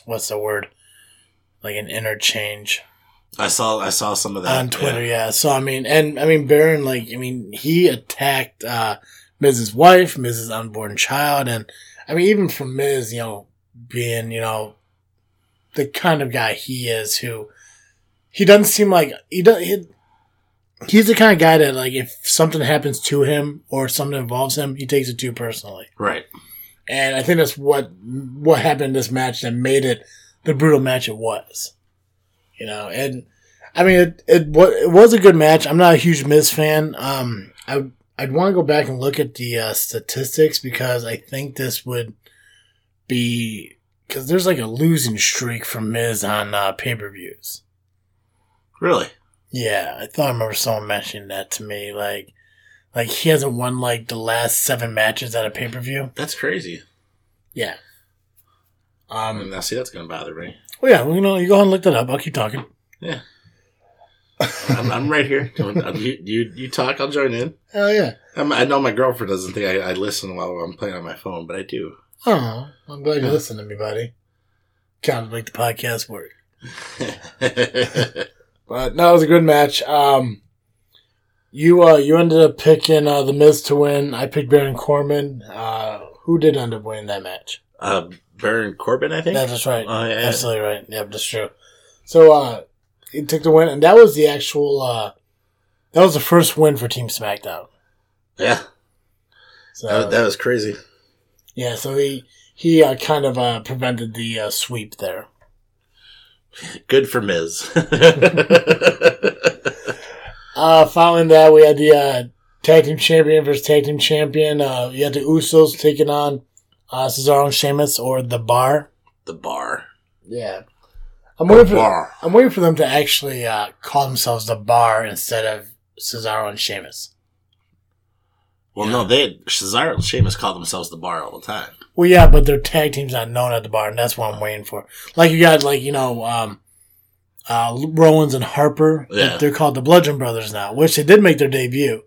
what's the word? Like an interchange I saw, I saw some of that on Twitter. Yeah. So I mean, and I mean, Baron, like I mean, he attacked uh, Miz's Wife, Miz's Unborn Child, and I mean, even for Miz, you know, being you know the kind of guy he is, who he doesn't seem like he does. He, he's the kind of guy that like if something happens to him or something involves him, he takes it too personally. Right. And I think that's what what happened in this match that made it the brutal match it was. You know, and I mean it it, it was a good match. I'm not a huge Miz fan. Um, I I'd want to go back and look at the uh, statistics because I think this would be because there's like a losing streak from Miz on uh, pay per views. Really? Yeah, I thought I remember someone mentioning that to me. Like, like he hasn't won like the last seven matches at a pay per view. That's crazy. Yeah. Um, now, see, that's gonna bother me. Well, yeah. Well, you know, you go ahead and look that up. I'll keep talking. Yeah. I'm, I'm right here. You, you, you talk, I'll join in. Oh yeah. I'm, I know my girlfriend doesn't think I, I listen while I'm playing on my phone, but I do. Oh, I'm glad you listened to me, buddy. Kind of like the podcast work. But no, it was a good match. Um, you uh, you ended up picking uh, the Miz to win. I picked Baron Corbin. Uh, who did end up winning that match? uh, Baron Corbin, I think. That's right. Yeah, yeah. Absolutely right. Yep, that's true. So uh, he took the win, and that was the actual. Uh, that was the first win for Team SmackDown. Yeah, So that, that was crazy. Yeah, so he he uh, kind of uh, prevented the uh, sweep there. Good for Miz. Uh, following that, we had the uh, tag team champion versus tag team champion. Uh, you had the Usos taking on uh, Cesaro and Sheamus or the Bar. the bar. Yeah, I'm waiting for I'm waiting for them to actually uh, call themselves the Bar instead of Cesaro and Sheamus. Well, no, they Cesaro and Sheamus call themselves the bar all the time. Well, yeah, but their tag team's not known at the Bar, and that's what I'm waiting for. Like you got like you know. Um, uh, Rollins and Harper, Yeah. they're called the Bludgeon Brothers now, which they did make their debut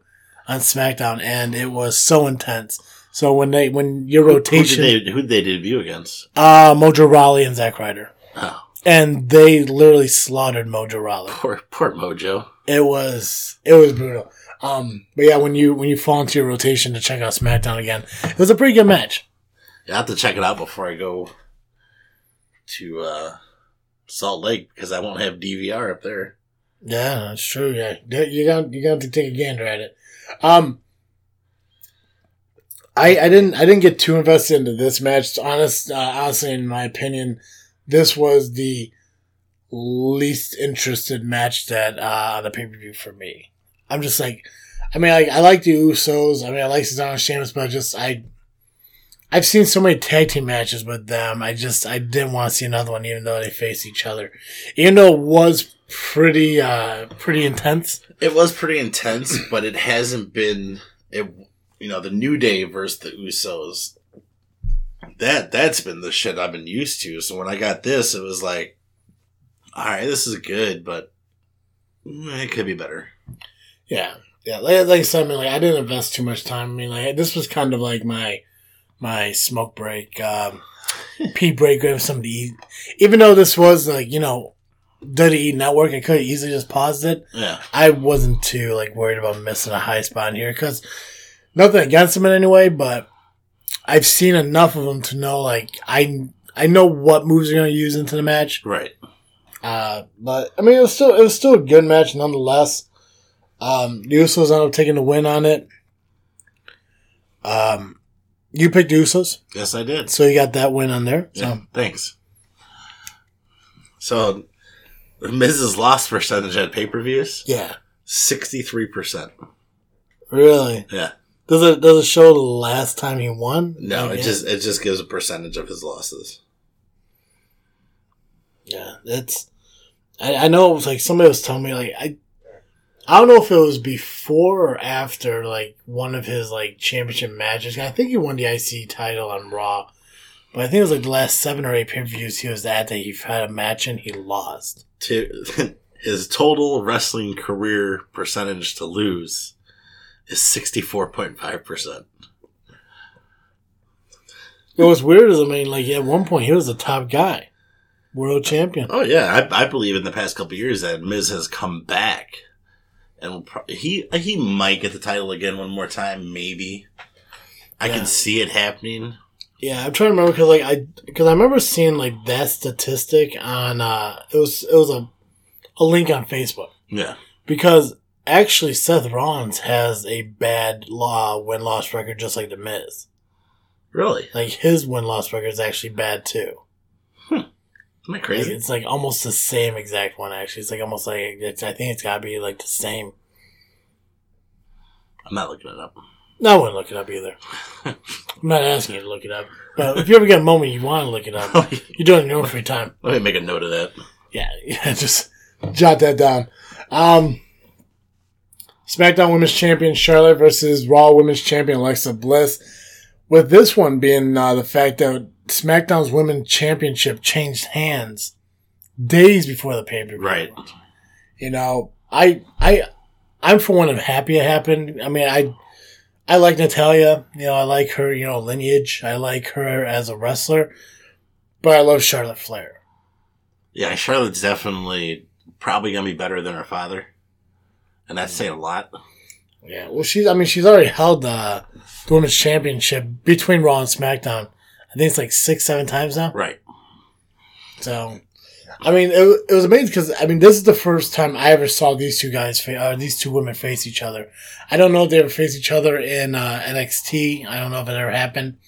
on SmackDown, and it was so intense. So when they when your rotation, Who did they, who did they debut against? uh, Mojo Rawley and Zack Ryder, Oh, and they literally slaughtered Mojo Rawley. poor, poor Mojo. It was it was brutal. Um, but yeah, when you when you fall into your rotation to check out SmackDown again, it was a pretty good match. Yeah, I have to check it out before I go to uh, Salt Lake because I won't have DVR up there. Yeah, that's true. Yeah, you got you got to take a gander at it. Um, I I didn't I didn't get too invested into this match. Honest, uh, honestly, in my opinion, this was the least interested match that uh, the pay per view for me. I'm just like, I mean, like I like the Usos. I mean, I like Cesaro and Sheamus, but I just I. I've seen so many tag team matches with them. I just I didn't want to see another one, even though they face each other. Even though it was pretty uh pretty intense. It was pretty intense, but it hasn't been. It you know the New Day versus the Usos. That that's been the shit I've been used to. So when I got this, it was like, all right, this is good, but mm, it could be better. Yeah, yeah. Like, like I said, I mean, like I didn't invest too much time. I mean, like this was kind of like my my smoke break, um, pee break, grab something to eat. Even though this was like you know WWE Network, I could have easily just paused it. Yeah, I wasn't too like worried about missing a high spot here because nothing against them in any way, but I've seen enough of them to know like I I know what moves they're going to use into the match. right. Uh, but I mean, it was still it was still a good match nonetheless. Um, the Usos ended up taking the win on it. Um, you picked the Usos, Yes, I did. so you got that win on there. So Yeah, thanks. So, Miz's loss percentage at pay per views yeah, sixty three percent. really. Yeah, Does it does it show the last time he won? no, Like, it yeah. just it just gives a percentage of his losses. Yeah, that's. I, I know it was like somebody was telling me like I. I don't know if it was before or after like one of his like championship matches. I think he won the IC title on Raw, but I think it was like the last seven or eight pay per views he was at that he had a match and he lost. To his total wrestling career percentage to lose is sixty four point five percent. It was weird is I mean like at one point he was the top guy, world champion. Oh yeah, I, I believe in the past couple of years that Miz has come back, and will pro- he he might get the title again one more time, maybe. I Yeah. can see it happening. Yeah, I'm trying to remember because like I because I remember seeing like that statistic on uh it was it was a a link on Facebook. Yeah, Because actually, Seth Rollins has a bad law win loss record, just like The Miz. really. Like his win loss record is actually bad too. That Like, crazy? it's like almost the same exact one. Actually, it's like almost like it's. I think it's got to be like the same. I'm not looking it up. No, I wouldn't look it up either. I'm not asking you to look it up, but if you ever get a moment you want to look it up, you're doing it in your own free time. Let me make a note of that. Yeah, yeah, just jot that down. Um, SmackDown Women's Champion Charlotte versus Raw Women's Champion Alexa Bliss. With this one being uh, the fact that SmackDown's Women's Championship changed hands days before the pay per view. Right. You know, I I I'm for one of happy it happened. I mean, I I like Natalya. You know, I like her. You know, lineage. I like her as a wrestler, but I love Charlotte Flair. Yeah, Charlotte's definitely probably gonna be better than her father, and that's saying a lot. Yeah, well, she's. I mean, she's already held uh, the women's championship between Raw and SmackDown. I think it's like six, seven times now. Right. So, I mean, it, it was amazing because I mean, this is the first time I ever saw these two guys, fa- uh, these two women face each other. I don't know if they ever faced each other in uh, NXT. I don't know if it ever happened.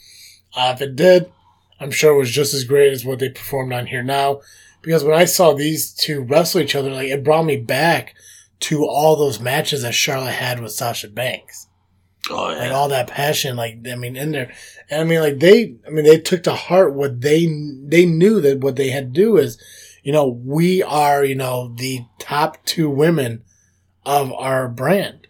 Uh, if it did, I'm sure it was just as great as what they performed on here now. Because when I saw these two wrestle each other, like it brought me back to all those matches that Charlotte had with Sasha Banks. Oh yeah. Like all that passion, like I mean, in there, and I mean, like they, I mean, they took to heart what they they knew that what they had to do is, you know, we are, you know, the top two women of our brand.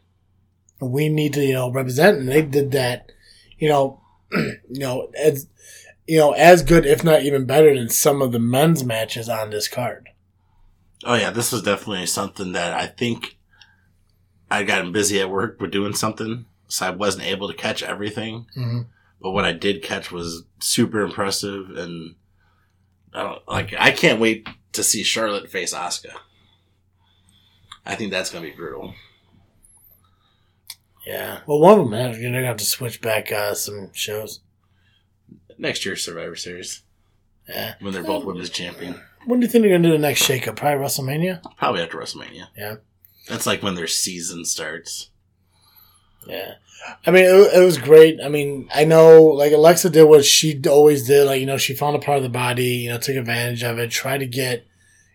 We need to, you know, represent, and they did that, you know, you know, as you know, as good, if not even better than some of the men's matches on this card. Oh yeah, this was definitely something that I think I'd gotten busy at work with doing something, so I wasn't able to catch everything. Mm-hmm. But what I did catch was super impressive, and I don't like. I can't wait to see Charlotte face Asuka. I think that's gonna be brutal. Yeah. Well, one of them, man, you're gonna have to switch back uh, some shows. Next year's Survivor Series Yeah. when they're both women's champion, When do you think they're gonna do the next shakeup? Probably WrestleMania. probably after WrestleMania. Yeah. That's like when their season starts. Yeah. I mean, it, it was great. I mean, I know, like, Alexa did what she always did. Like, you know, she found a part of the body, you know, took advantage of it, tried to get,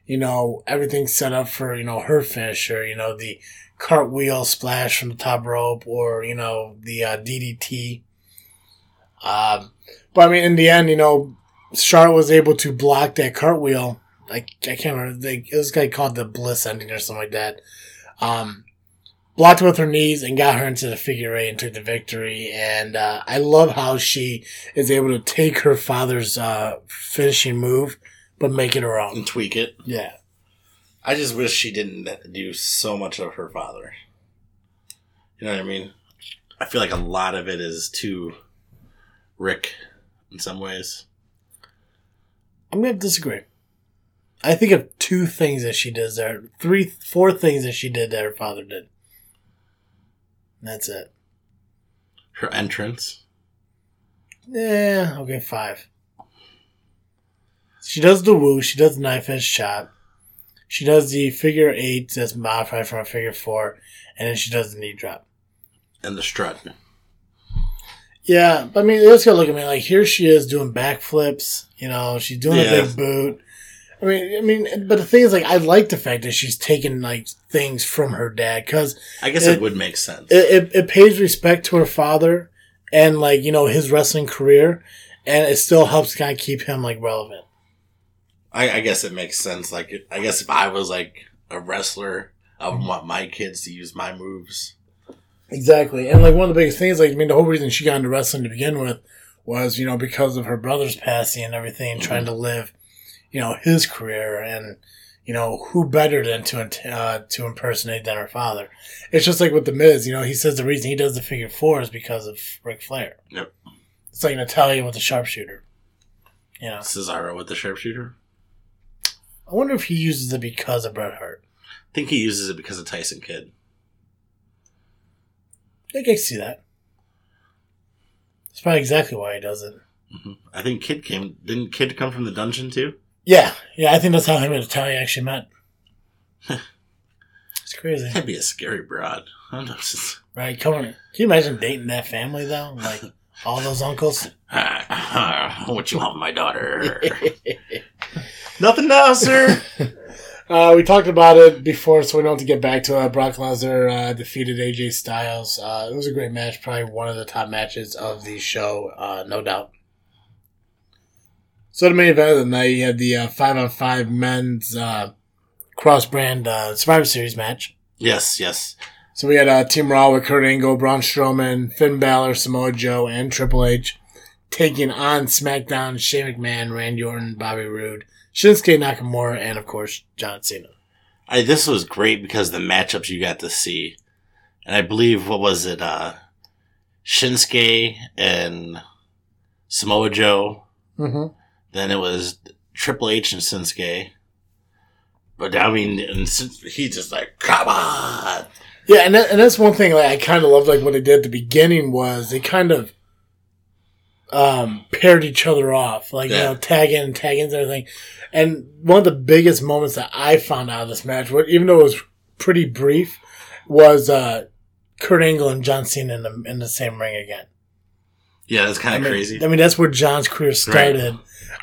you know, everything set up for, you know, her finisher, you know, the cartwheel splash from the top rope or, you know, the uh, DDT. Um, but I mean, in the end, you know, Charlotte was able to block that cartwheel. Like, I can't remember. Like, it was like called the Bliss ending or something like that. Um, blocked with her knees and got her into the figure eight and took the victory. And uh, I love how she is able to take her father's uh, finishing move, but make it her own. And tweak it. Yeah. I just wish she didn't do so much of her father. You know what I mean? I feel like a lot of it is too Rick in some ways. I'm going to disagree. I think of two things that she does there. Three, four things that she did that her father did. That's it. Her entrance. Yeah, okay, five. She does the woo. She does the knife edge chop. She does the figure eight that's modified from a figure four, and then she does the knee drop. and the strut. Yeah, but I mean, let's go look at me. Like here, she is doing backflips. You know, she's doing Yeah. a big boot. I mean, I mean, but the thing is, like, I like the fact that she's taking like things from her dad because I guess It- it, would make sense. it, it, it pays respect to her father and like you know his wrestling career, and it still helps kind of keep him like relevant. I, I guess it makes sense. Like, I guess if I was like a wrestler, I would want my kids to use my moves. Exactly. And like one of the biggest things, like I mean, the whole reason she got into wrestling to begin with was, you know, because of her brother's passing and everything, trying mm-hmm. to live, you know, his career and, you know, who better than to uh, to impersonate than her father? It's just like with the Miz, you know, he says the reason he does the figure four is because of Ric Flair. Yep. It's like Natalya with the sharpshooter. You know, Cesaro with the sharpshooter. I wonder if he uses it because of Bret Hart. I think he uses it because of Tyson Kidd. I can see that. That's probably exactly why he does it. hmm I think Kidd came. Didn't Kidd come from the dungeon too? Yeah, yeah, I think that's how him and Natalya actually met. it's crazy, That'd be a scary broad. I don't know. right? Come on, can you imagine dating that family though? Like all those uncles. what you want, with my daughter? Nothing now, sir. Uh, we talked about it before, so we don't have to get back to it. Brock Lesnar uh, defeated AJ Styles. Uh, it was a great match, probably one of the top matches of the show, uh, no doubt. So the main event of the night, you had the uh, five on five men's uh, cross brand uh, Survivor Series match. yes, yes. So we had uh, Team Raw with Kurt Angle, Braun Strowman, Finn Balor, Samoa Joe, and Triple H taking on SmackDown Shane McMahon, Randy Orton, Bobby Roode, Shinsuke Nakamura, and of course John Cena. I, this was great because the matchups you got to see, and I believe what was it, uh, Shinsuke and Samoa Joe. Mm-hmm. Then it was Triple H and Shinsuke. But I mean, and since he just like, come on. Yeah, and that, and that's one thing like I kind of loved like what they did at the beginning was they kind of um paired each other off, like you know, tag in, tag in, and everything. And one of the biggest moments that I found out of this match, even though it was pretty brief, was uh Kurt Angle and John Cena in the in the same ring again. Yeah, that's kind I of mean, crazy. I mean, that's where John's career started.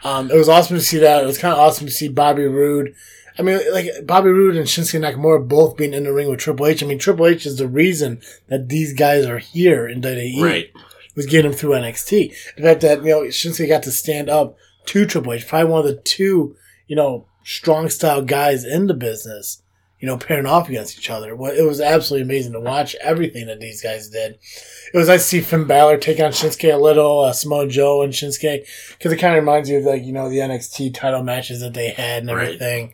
Um, it was awesome to see that. It was kind of awesome to see Bobby Roode. I mean, like Bobby Roode and Shinsuke Nakamura both being in the ring with Triple H. I mean, Triple H is the reason that these guys are here in WWE. right. Was getting them through NXT. The fact that you know Shinsuke got to stand up to Triple H, probably one of the two you know strong style guys in the business. You know, pairing off against each other. Well, It was absolutely amazing to watch everything that these guys did. It was nice to see Finn Balor take on Shinsuke a little, uh, Samoa Joe and Shinsuke, because it kind of reminds you of like you know the NXT title matches that they had and Right. everything.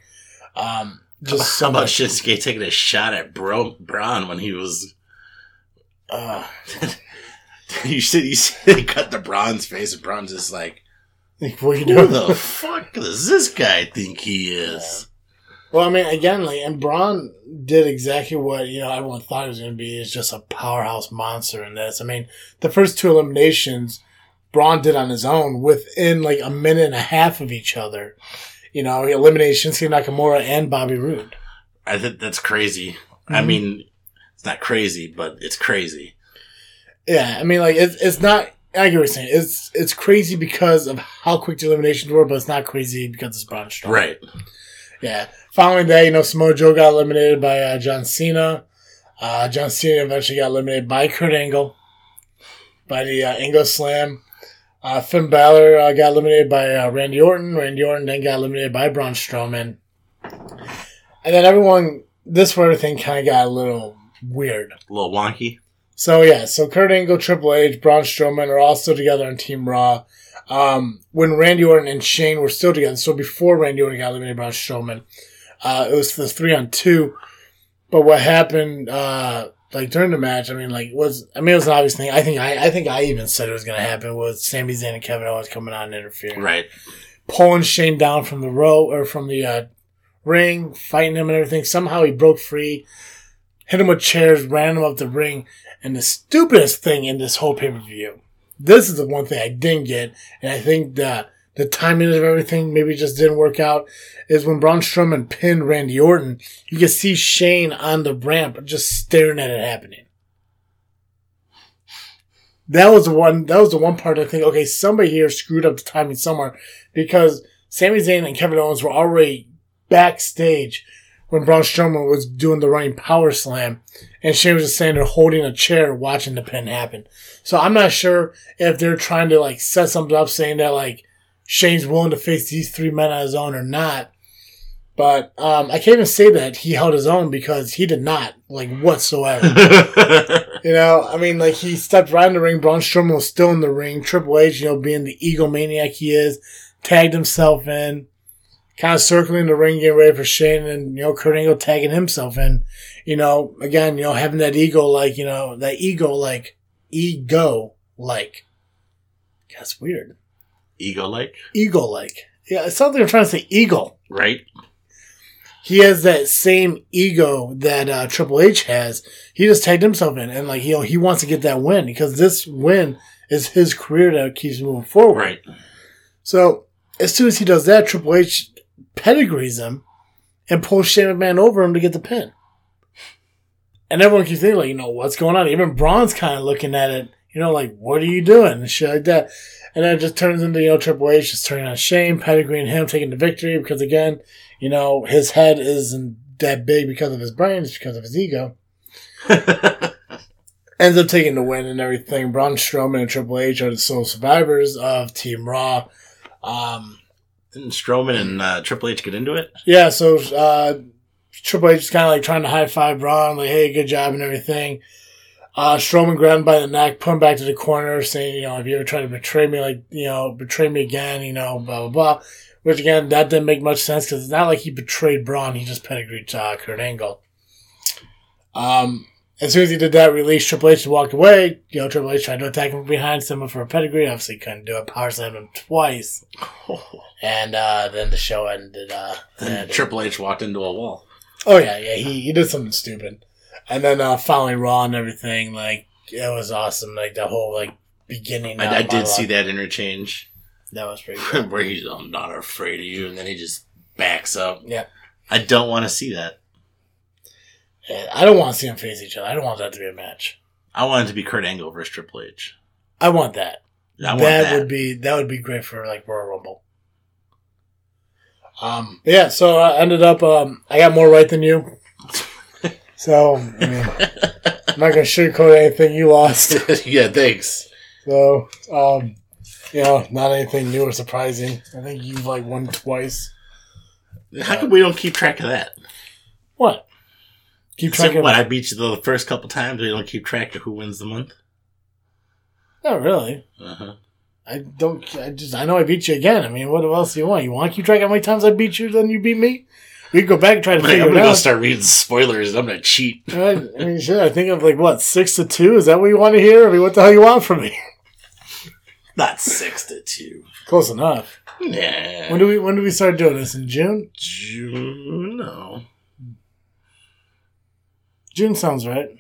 Um, How just so how about much. Shinsuke taking a shot at Bro Braun when he was? Uh, you said you see they cut the Braun's face, and Braun's just like, like, what you "Who the fuck does this guy think he is?" Well, I mean, again, like, and Braun did exactly what, you know, everyone thought he was going to be, is just a powerhouse monster in this. I mean, the first two eliminations, Braun did on his own within, like, a minute and a half of each other. You know, he eliminated Shinsuke Nakamura and Bobby Roode. I think that's crazy. I Mhm. mean, it's not crazy, but it's crazy. Yeah, I mean, like, it's, it's not, I get what you're saying. It's, it's crazy because of how quick the eliminations were, but it's not crazy because it's Braun Strowman. Right. Yeah. Following that, you know, Samoa Joe got eliminated by uh, John Cena. Uh, John Cena eventually got eliminated by Kurt Angle by the uh, Angle Slam. Uh, Finn Balor uh, got eliminated by uh, Randy Orton. Randy Orton then got eliminated by Braun Strowman. And then everyone, this where everything kind of got a little weird. A little wonky. So yeah, so Kurt Angle, Triple H, Braun Strowman are all still together on Team Raw. Um, when Randy Orton and Shane were still together, so before Randy Orton got eliminated by Braun Strowman, uh, it was the three on two. But what happened, uh, like during the match, I mean, like was I mean, it was an obvious thing. I think I, I think I even said it was going to happen. Was Sami Zayn and Kevin Owens coming out and interfering, Right. pulling Shane down from the row or from the uh, ring, fighting him and everything. Somehow he broke free, hit him with chairs, ran him up the ring. And the stupidest thing in this whole pay per view, this is the one thing I didn't get, and I think that the timing of everything maybe just didn't work out. Is when Braun Strowman pinned Randy Orton, you can see Shane on the ramp just staring at it happening. That was the one. That was the one part I think. Okay, somebody here screwed up the timing somewhere because Sami Zayn and Kevin Owens were already backstage when Braun Strowman was doing the running power slam, and Shane was just standing there holding a chair, watching the pin happen. So I'm not sure if they're trying to like set something up, saying that like Shane's willing to face these three men on his own or not. But um, I can't even say that he held his own because he did not, like whatsoever. You know, I mean, like he stepped right in the ring. Braun Strowman was still in the ring. Triple H, you know, being the egomaniac he is, tagged himself in, kind of circling the ring, getting ready for Shane, and you know, Kurt Angle tagging himself in. You know, again, you know, having that ego, like you know, that ego, like ego, like. That's weird. Ego like, Ego, like. Yeah, it's something I'm trying to say. Eagle. right? he has that same ego that uh, Triple H has. He just tagged himself in, and like you know, he wants to get that win because this win is his career that keeps moving forward. Right. So as soon as he does that, Triple H pedigrees him and pulls Shane McMahon over him to get the pin. And everyone keeps thinking, like, you know, what's going on? Even Braun's kind of looking at it, you know, like, what are you doing? And shit like that. And then it just turns into, you know, Triple H just turning on Shane, pedigreeing him, taking the victory because, again, you know, his head isn't that big because of his brain, it's because of his ego. Ends up taking the win and everything. Braun Strowman and Triple H are the sole survivors of Team Raw. Um, Didn't Strowman and uh, Triple H get into it? yeah, so uh, Triple H is kind of like trying to high five Braun, like, hey, good job and everything. Uh, Strowman grabbed him by the neck, put him back to the corner, saying, you know, if you ever try to betray me, like, you know, betray me again, you know, blah, blah, blah. Which, again, that didn't make much sense because it's not like he betrayed Braun, he just pedigreed uh, Kurt Angle. Um, as soon as he did that, release, Triple H walked away. You know, Triple H tried to attack him from behind, someone for a pedigree. Obviously, couldn't do it. Power slammed him twice. And uh, then the show ended. Uh, ended. Triple H walked into a wall. Oh yeah, yeah. He he did something stupid, and then uh, following Raw and everything, like it was awesome. Like the whole like beginning. uh, I, I did see that interchange That was pretty good. where he's, I'm not afraid of you, and then he just backs up. yeah, I don't want to see that. I don't want to see them face each other. I don't want that to be a match. I want it to be Kurt Angle versus Triple H. I want that. I want that, that. would be that would be great for like Royal Rumble. Um, yeah, so I ended up um, I got more right than you. So I mean, I'm not gonna sugarcoat anything. You lost, yeah, thanks. so um, you know, not anything new or surprising. I think you've like won twice. How come we don't keep track of that? What? Keep So track of what? I beat you the first couple times. We don't keep track of who wins the month. Not really. Uh-huh. I don't. I just. I know I beat you again. I mean, what else do you want? You want to keep track of how many times I beat you? Then you beat me. We can go back and try to I'm figure gonna it go out. start reading spoilers. and I'm gonna cheat. I, I mean, shit. I think of like what six to two. Is that what you want to hear? I mean, what the hell you want from me? Not six to two. Close enough. Nah. When do we? When do we start doing this? In June? June? No. June sounds right.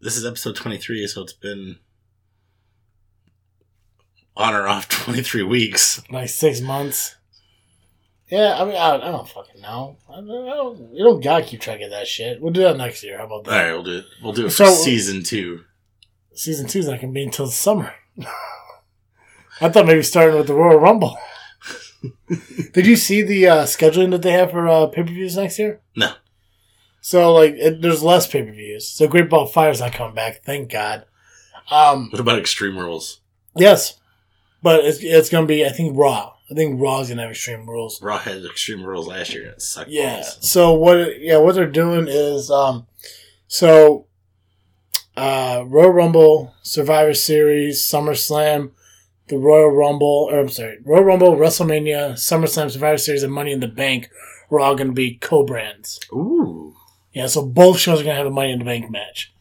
This is episode 23, so it's been on or off 23 weeks. Like six months. Yeah, I mean, I, I don't fucking know. I don't, I don't, you don't gotta keep track of that shit. We'll do that next year. How about that? right, we'll do it. We'll do it for So- season two. Season two's not gonna be until the summer. I thought maybe starting with the Royal Rumble. Did you see the uh, scheduling that they have for uh, pay per views next year? No. So like, it, there's less pay per views. So Great Ball Fire's not coming back. Thank God. Um, What about Extreme Rules? yes, but it's it's gonna be. I think Raw. I think Raw's gonna have Extreme Rules. Raw had Extreme Rules last year and it sucked. Yeah. balls. So what? Yeah, what they're doing is, um, so, uh, Royal Rumble, Survivor Series, SummerSlam, the Royal Rumble, or I'm sorry, Royal Rumble, WrestleMania, SummerSlam, Survivor Series, and Money in the Bank were all going to be co-brands. Ooh. Yeah. So both shows are going to have a Money in the Bank match.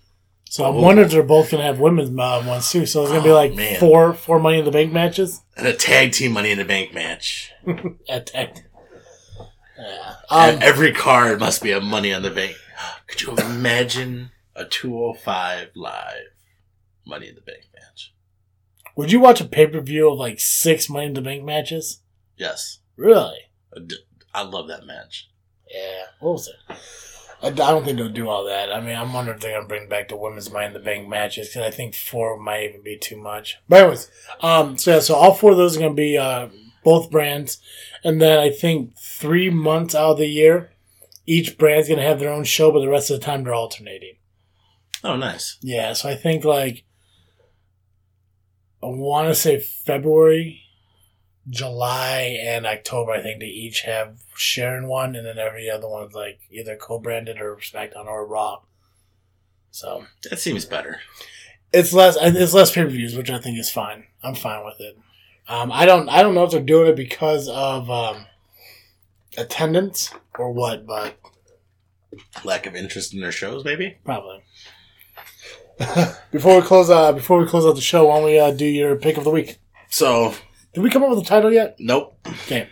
So I'm Oh. wondering if they're both going to have women's uh, ones too. So it's going to be Oh, like man. four four Money in the Bank matches And a tag team Money in the Bank match. at tag. Yeah. And Um, every card must be a Money on the Bank. Could you imagine a 205 live Money in the Bank match? would you watch a pay per view of like six Money in the Bank matches? Yes. Really? I d- I love that match. Yeah. What was it? I, I don't think they'll do all that. I mean, I'm wondering if they're gonna bring back the women's in the Bank matches because I think four might even be too much. But anyways, um, so yeah, so all four of those are gonna be uh both brands, and then I think three months out of the year, each brand's gonna have their own show, but the rest of the time they're alternating. Oh, nice. Yeah, so I think like I want to say February, July, and October. I think they each have sharing one, and then every other one's like either co-branded or SmackDown or Raw. So That seems better. it's less it's less pay per views, which I think is fine. I'm fine with it. Um, I don't I don't know if they're doing it because of um, attendance or what, but Lack of interest in their shows, maybe? Probably. before we close, uh, before we close out the show, why don't we uh, do your pick of the week? So, Did we come up with a title yet? nope. Okay.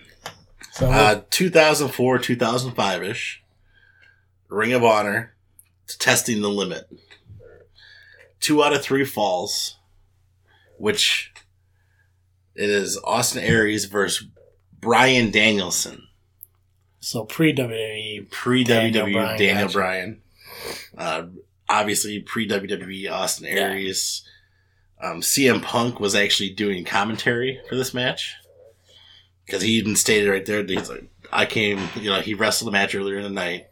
So Uh, 2004, 2005 ish. Ring of Honor. Testing the limit. Two out of three falls. Which it is Austin Aries versus Bryan Danielson. so pre WWE. Pre Daniel WWE Bryan, Daniel. Bryan. Uh, obviously, pre WWE Austin. Aries. Um, CM Punk was actually doing commentary for this match because he even stated right there. He's like, "I came, you know, he wrestled a match earlier in the night,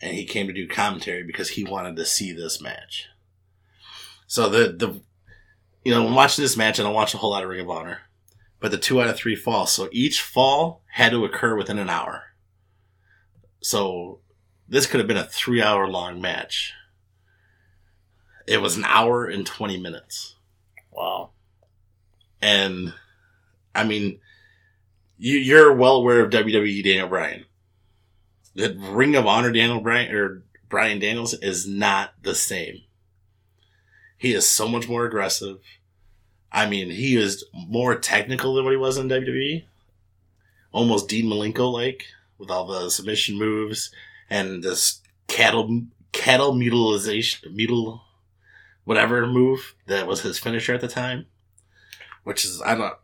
and he came to do commentary because he wanted to see this match." So the the, you know, when watching this match, and I watch a whole lot of Ring of Honor, but the two out of three falls. So each fall had to occur within an hour. So this could have been a three hour long match. It was an hour and 20 minutes. Wow. And I mean, you, you're well aware of WWE Daniel Bryan. The Ring of Honor Daniel Bryan or Brian Daniels is not the same. He is so much more aggressive. I mean, he is more technical than what he was in WWE. Almost Dean Malenko like with all the submission moves and this cattle cattle mutilization mutil whatever move that was his finisher at the time, which is I don't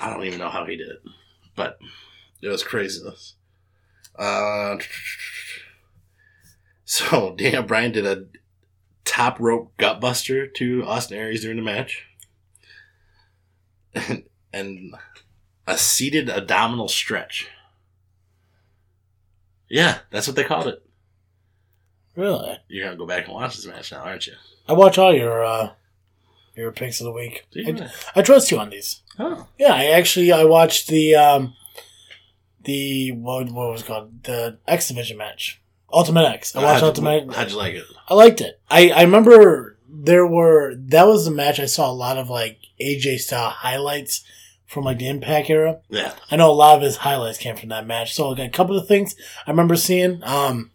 I don't even know how he did it, but it was craziness. Uh, so Daniel Bryan did a top rope gutbuster to Austin Aries during the match. and, and a seated abdominal stretch. Yeah, that's what they called it. Really? You're gonna go back and watch this match now, aren't you? I watch all your uh your picks of the week. Do I? I trust you on these. Oh, Yeah, I actually I watched the um the what what was it called the X Division match, Ultimate X. I watched how'd, Ultimate. How'd you like it? I liked it. I I remember there were that was the match I saw a lot of like AJ style highlights from like the Impact era. Yeah, I know a lot of his highlights came from that match. So like, a couple of things I remember seeing. Um,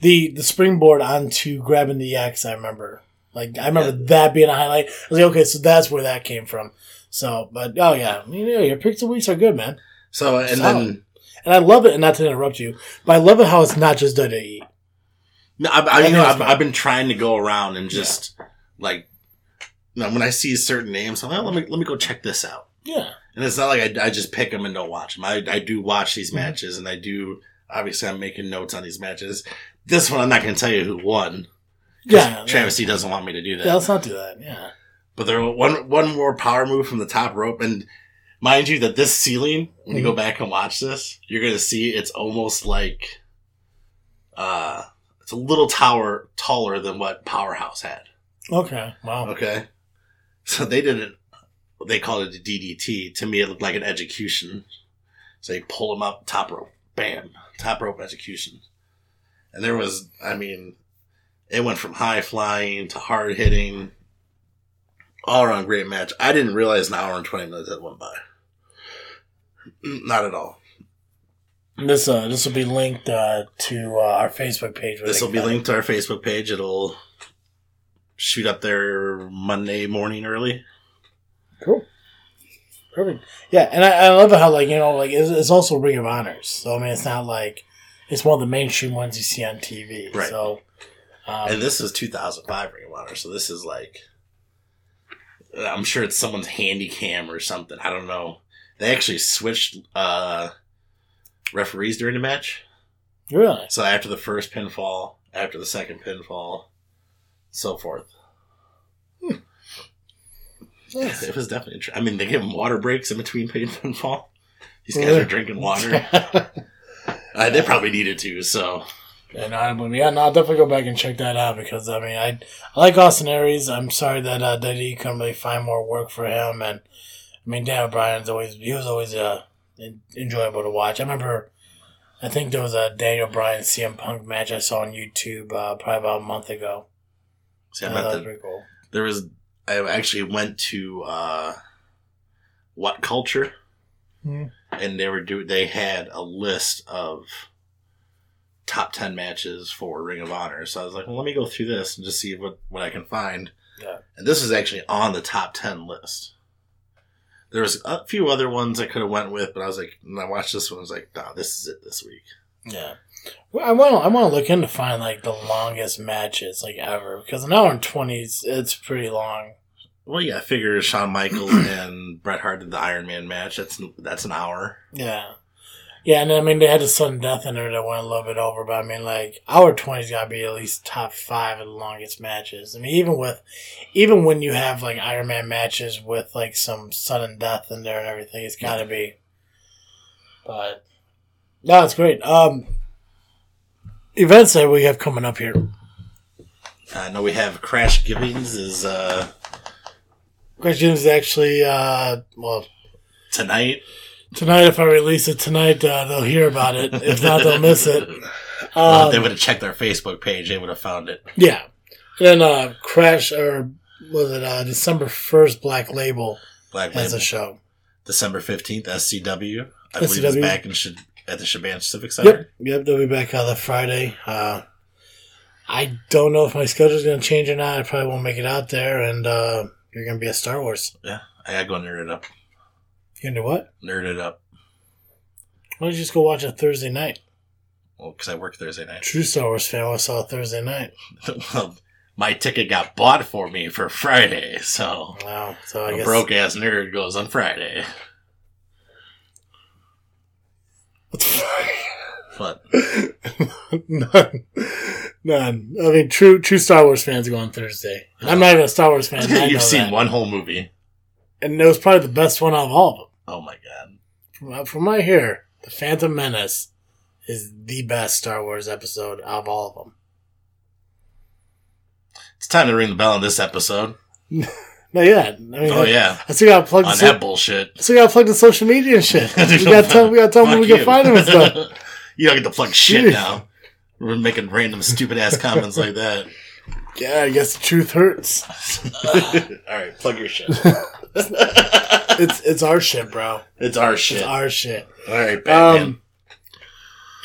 the the springboard onto grabbing the X. I remember. Like I remember that being a highlight. I was like, okay, so that's where that came from. So, but oh yeah, you know, your picks of weeks are good, man. So and Solid. then And I love it. And not to interrupt you, but I love it how it's not just. WWE. no, I, I, you know, I've. I've been trying to go around and just like, you know, when I see certain names, I'm like, let me let me go check this out. Yeah, And it's not like I, I just pick them and don't watch them. I, I do watch these Mhm. matches, and I do. Obviously, I'm making notes on these matches. This one, I'm not going to tell you who won. Yeah. Travesty doesn't want me to do that. Yeah, let's not do that. Yeah. But there one one more power move from the top rope, and mind you, that this ceiling, when you go back and watch this, you're gonna see it's almost like, uh, it's a little tower taller than what Powerhouse had. Okay. Wow. Okay, so they did it. They called it a DDT. To me, it looked like an execution. So they pull him up top rope, bam, top rope execution, and there was, I mean, it went from high flying to hard hitting, all around great match. I didn't realize an hour and twenty minutes had went by. Mm, Not at all. This uh this will be linked uh to uh, our Facebook page. This will be linked to our Facebook page. It'll shoot up there Monday morning early. Cool. Perfect. Yeah, and I, I love how like you know like it's, it's also Ring of Honors. So I mean, it's not like it's one of the mainstream ones you see on TV. Right. So. Um, And this is 2005 Ring of Honor, so this is like, I'm sure it's someone's handy cam or something. I don't know. They actually switched uh, referees during the match. really, So after the first pinfall, after the second pinfall, so forth. Nice. It was definitely. Tr- I mean, they give them water breaks in between pin pinfall. These guys Yeah. are drinking water. uh, they probably needed to. So And I, yeah, no, I'll definitely go back and check that out because I mean, I, I like Austin Aries. I'm sorry that uh, WWE couldn't really find more work for him, and I mean, Dan Bryan's always he was always uh, enjoyable to watch. I remember, I think there was a Daniel Bryan CM Punk match I saw on YouTube uh, probably about a month ago. see, I Yeah, meant that was pretty cool. there was. I actually went to uh, What Culture. Hmm. and they were do they had a list of top 10 matches for Ring of Honor. So I was like, well, let me go through this and just see what, what I can find. Yeah. And this is actually on the top 10 list. There was a few other ones I could have went with, but I was like, and I watched this one, I was like, nah, this is it this week. Yeah. Well, I want to I want to look into find like the longest matches like ever because an hour and twenty it's pretty long. Well, yeah, I figure Shawn Michaels and Bret Hart did the Iron Man match. That's that's an hour. Yeah. Yeah, and I mean they had a sudden death in there that went a little bit over, but I mean like our twenty's got to be at least top five of the longest matches. I mean even with, even when you have like Iron Man matches with like some sudden death in there and everything, it's got to be. But no, it's great. Um, events that we have coming up here. I know we have Crash Givings is uh, Questions is actually uh well tonight. Tonight if I release it tonight uh, they'll hear about it. If not, they'll miss it. Um, if they would have checked their Facebook page, they would have found it. Yeah. And then uh Crash or was it uh December first Black Label Black Label. a show. December 15th, SCW. I believe SCW. it's back in Sh- at the Shaban Civic Center. Yep. Yep, they'll be back on the Friday. Uh I don't know if my schedule's gonna change or not. I probably won't make it out there and uh you're gonna be at Star Wars. Yeah, I gotta go nerd it up. You gonna do what? Nerd it up. Why don't you just go watch it Thursday night? Well, because I work Thursday night. True Star Wars fan I saw it Thursday night. well, my ticket got bought for me for Friday, so Wow. So I a guess broke ass nerd goes on Friday. what? None. None. I mean, true true Star Wars fans go on Thursday. And I'm not even a Star Wars fan. You've seen that. one whole movie. and it was probably the best one out of all of them. Oh my god. From, uh, from my here, the Phantom Menace is the best Star Wars episode of all of them. It's time to ring the bell on this episode. Not yet. I mean, Oh yeah. I still got plugged. On so- that bullshit. I still got plugged in social media and shit. we got to tell. We got to tell them where we can find them and stuff. you don't get to plug shit now. We're making random stupid ass comments like that. Yeah, I guess the truth hurts. All right, plug your shit. It's it's our shit, bro. it's our It's shit. our shit. All right, Batman. Um,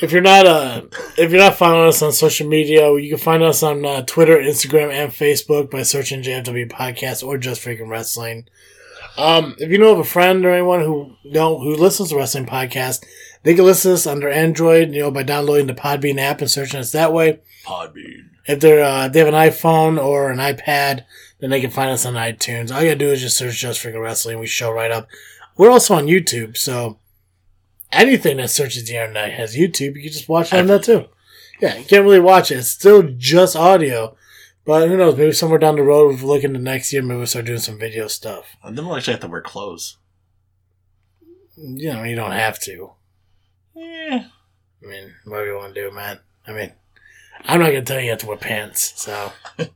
if you're not uh, if you're not following us on social media, you can find us on uh, Twitter, Instagram, and Facebook by searching JFW Podcast or Just Freaking Wrestling. Um, if you know of a friend or anyone who know who listens to wrestling podcast, they can listen to us under Android, you know, by downloading the Podbean app and searching us that way. Podbean. If they're uh, they have an iPhone or an iPad, then they can find us on iTunes. All you gotta do is just search Just Freaking Wrestling. We show right up. We're also on YouTube, so anything that searches the internet has YouTube. You can just watch it on that too. Yeah, you can't really watch it. It's still just audio. But who knows? Maybe somewhere down the road, if we're looking to next year, maybe we'll start doing some video stuff. And then we'll actually have to wear clothes. You know, you don't have to. Yeah. I mean, whatever you want to do, man. I mean, I'm not gonna tell you you have to wear pants. So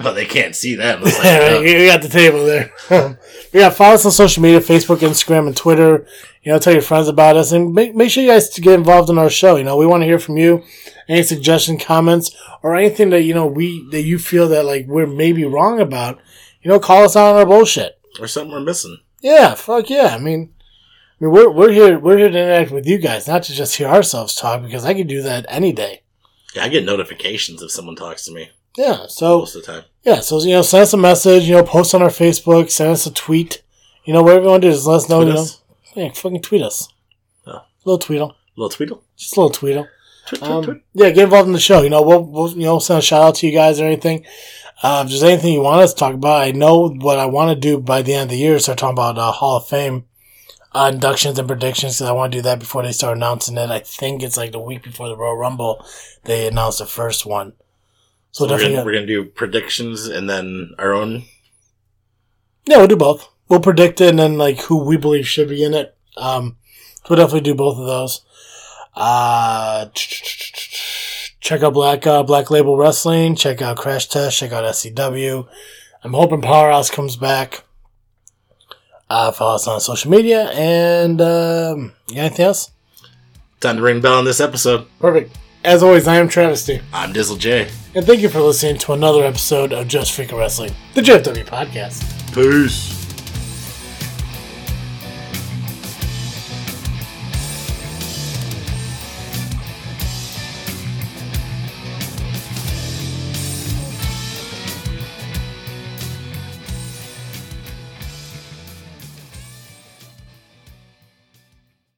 Well, they can't see that. Like, uh, we got the table there. yeah, follow us on social media, Facebook, Instagram, and Twitter. You know, tell your friends about us, and make, make sure you guys get involved in our show. You know, we want to hear from you. Any suggestion, comments, or anything that you know we that you feel that like we're maybe wrong about. You know, call us out on our bullshit. or something we're missing. Yeah, fuck yeah. I mean, I mean, we're we're here we're here to interact with you guys, not to just hear ourselves talk. Because I could do that any day. Yeah, I get notifications if someone talks to me Yeah. So most of the time. Yeah, so you know, send us a message. You know, post on our Facebook. Send us a tweet. You know, whatever you want to do, just let us know. Tweet you us. know, yeah, fucking tweet us. Oh. Little tweedle, little tweedle. just a little tweedle. Tweet, tweet, Um, tweet. yeah, get involved in the show. You know, we'll, we'll you know send a shout out to you guys or anything. Uh, if there's anything you want us to talk about, I know what I want to do by the end of the year. Start talking about uh, Hall of Fame uh, inductions and predictions because I want to do that before they start announcing it. I think it's like the week before the Royal Rumble they announced the first one. So, So we're definitely, we're gonna do predictions and then our own. Yeah, we'll do both. We'll predict it and then like who we believe should be in it. Um, so we'll definitely do both of those. Uh, check out Black uh, Black Label Wrestling. Check out Crash Test. Check out SCW. I'm hoping Powerhouse comes back. Uh, follow us on social media and um, you got anything else? Time to ring bell on this episode. Perfect. As always, I am Travesty, I'm Dizzle J. and thank you for listening to another episode of Just Freaking Wrestling, the JFW podcast. Peace.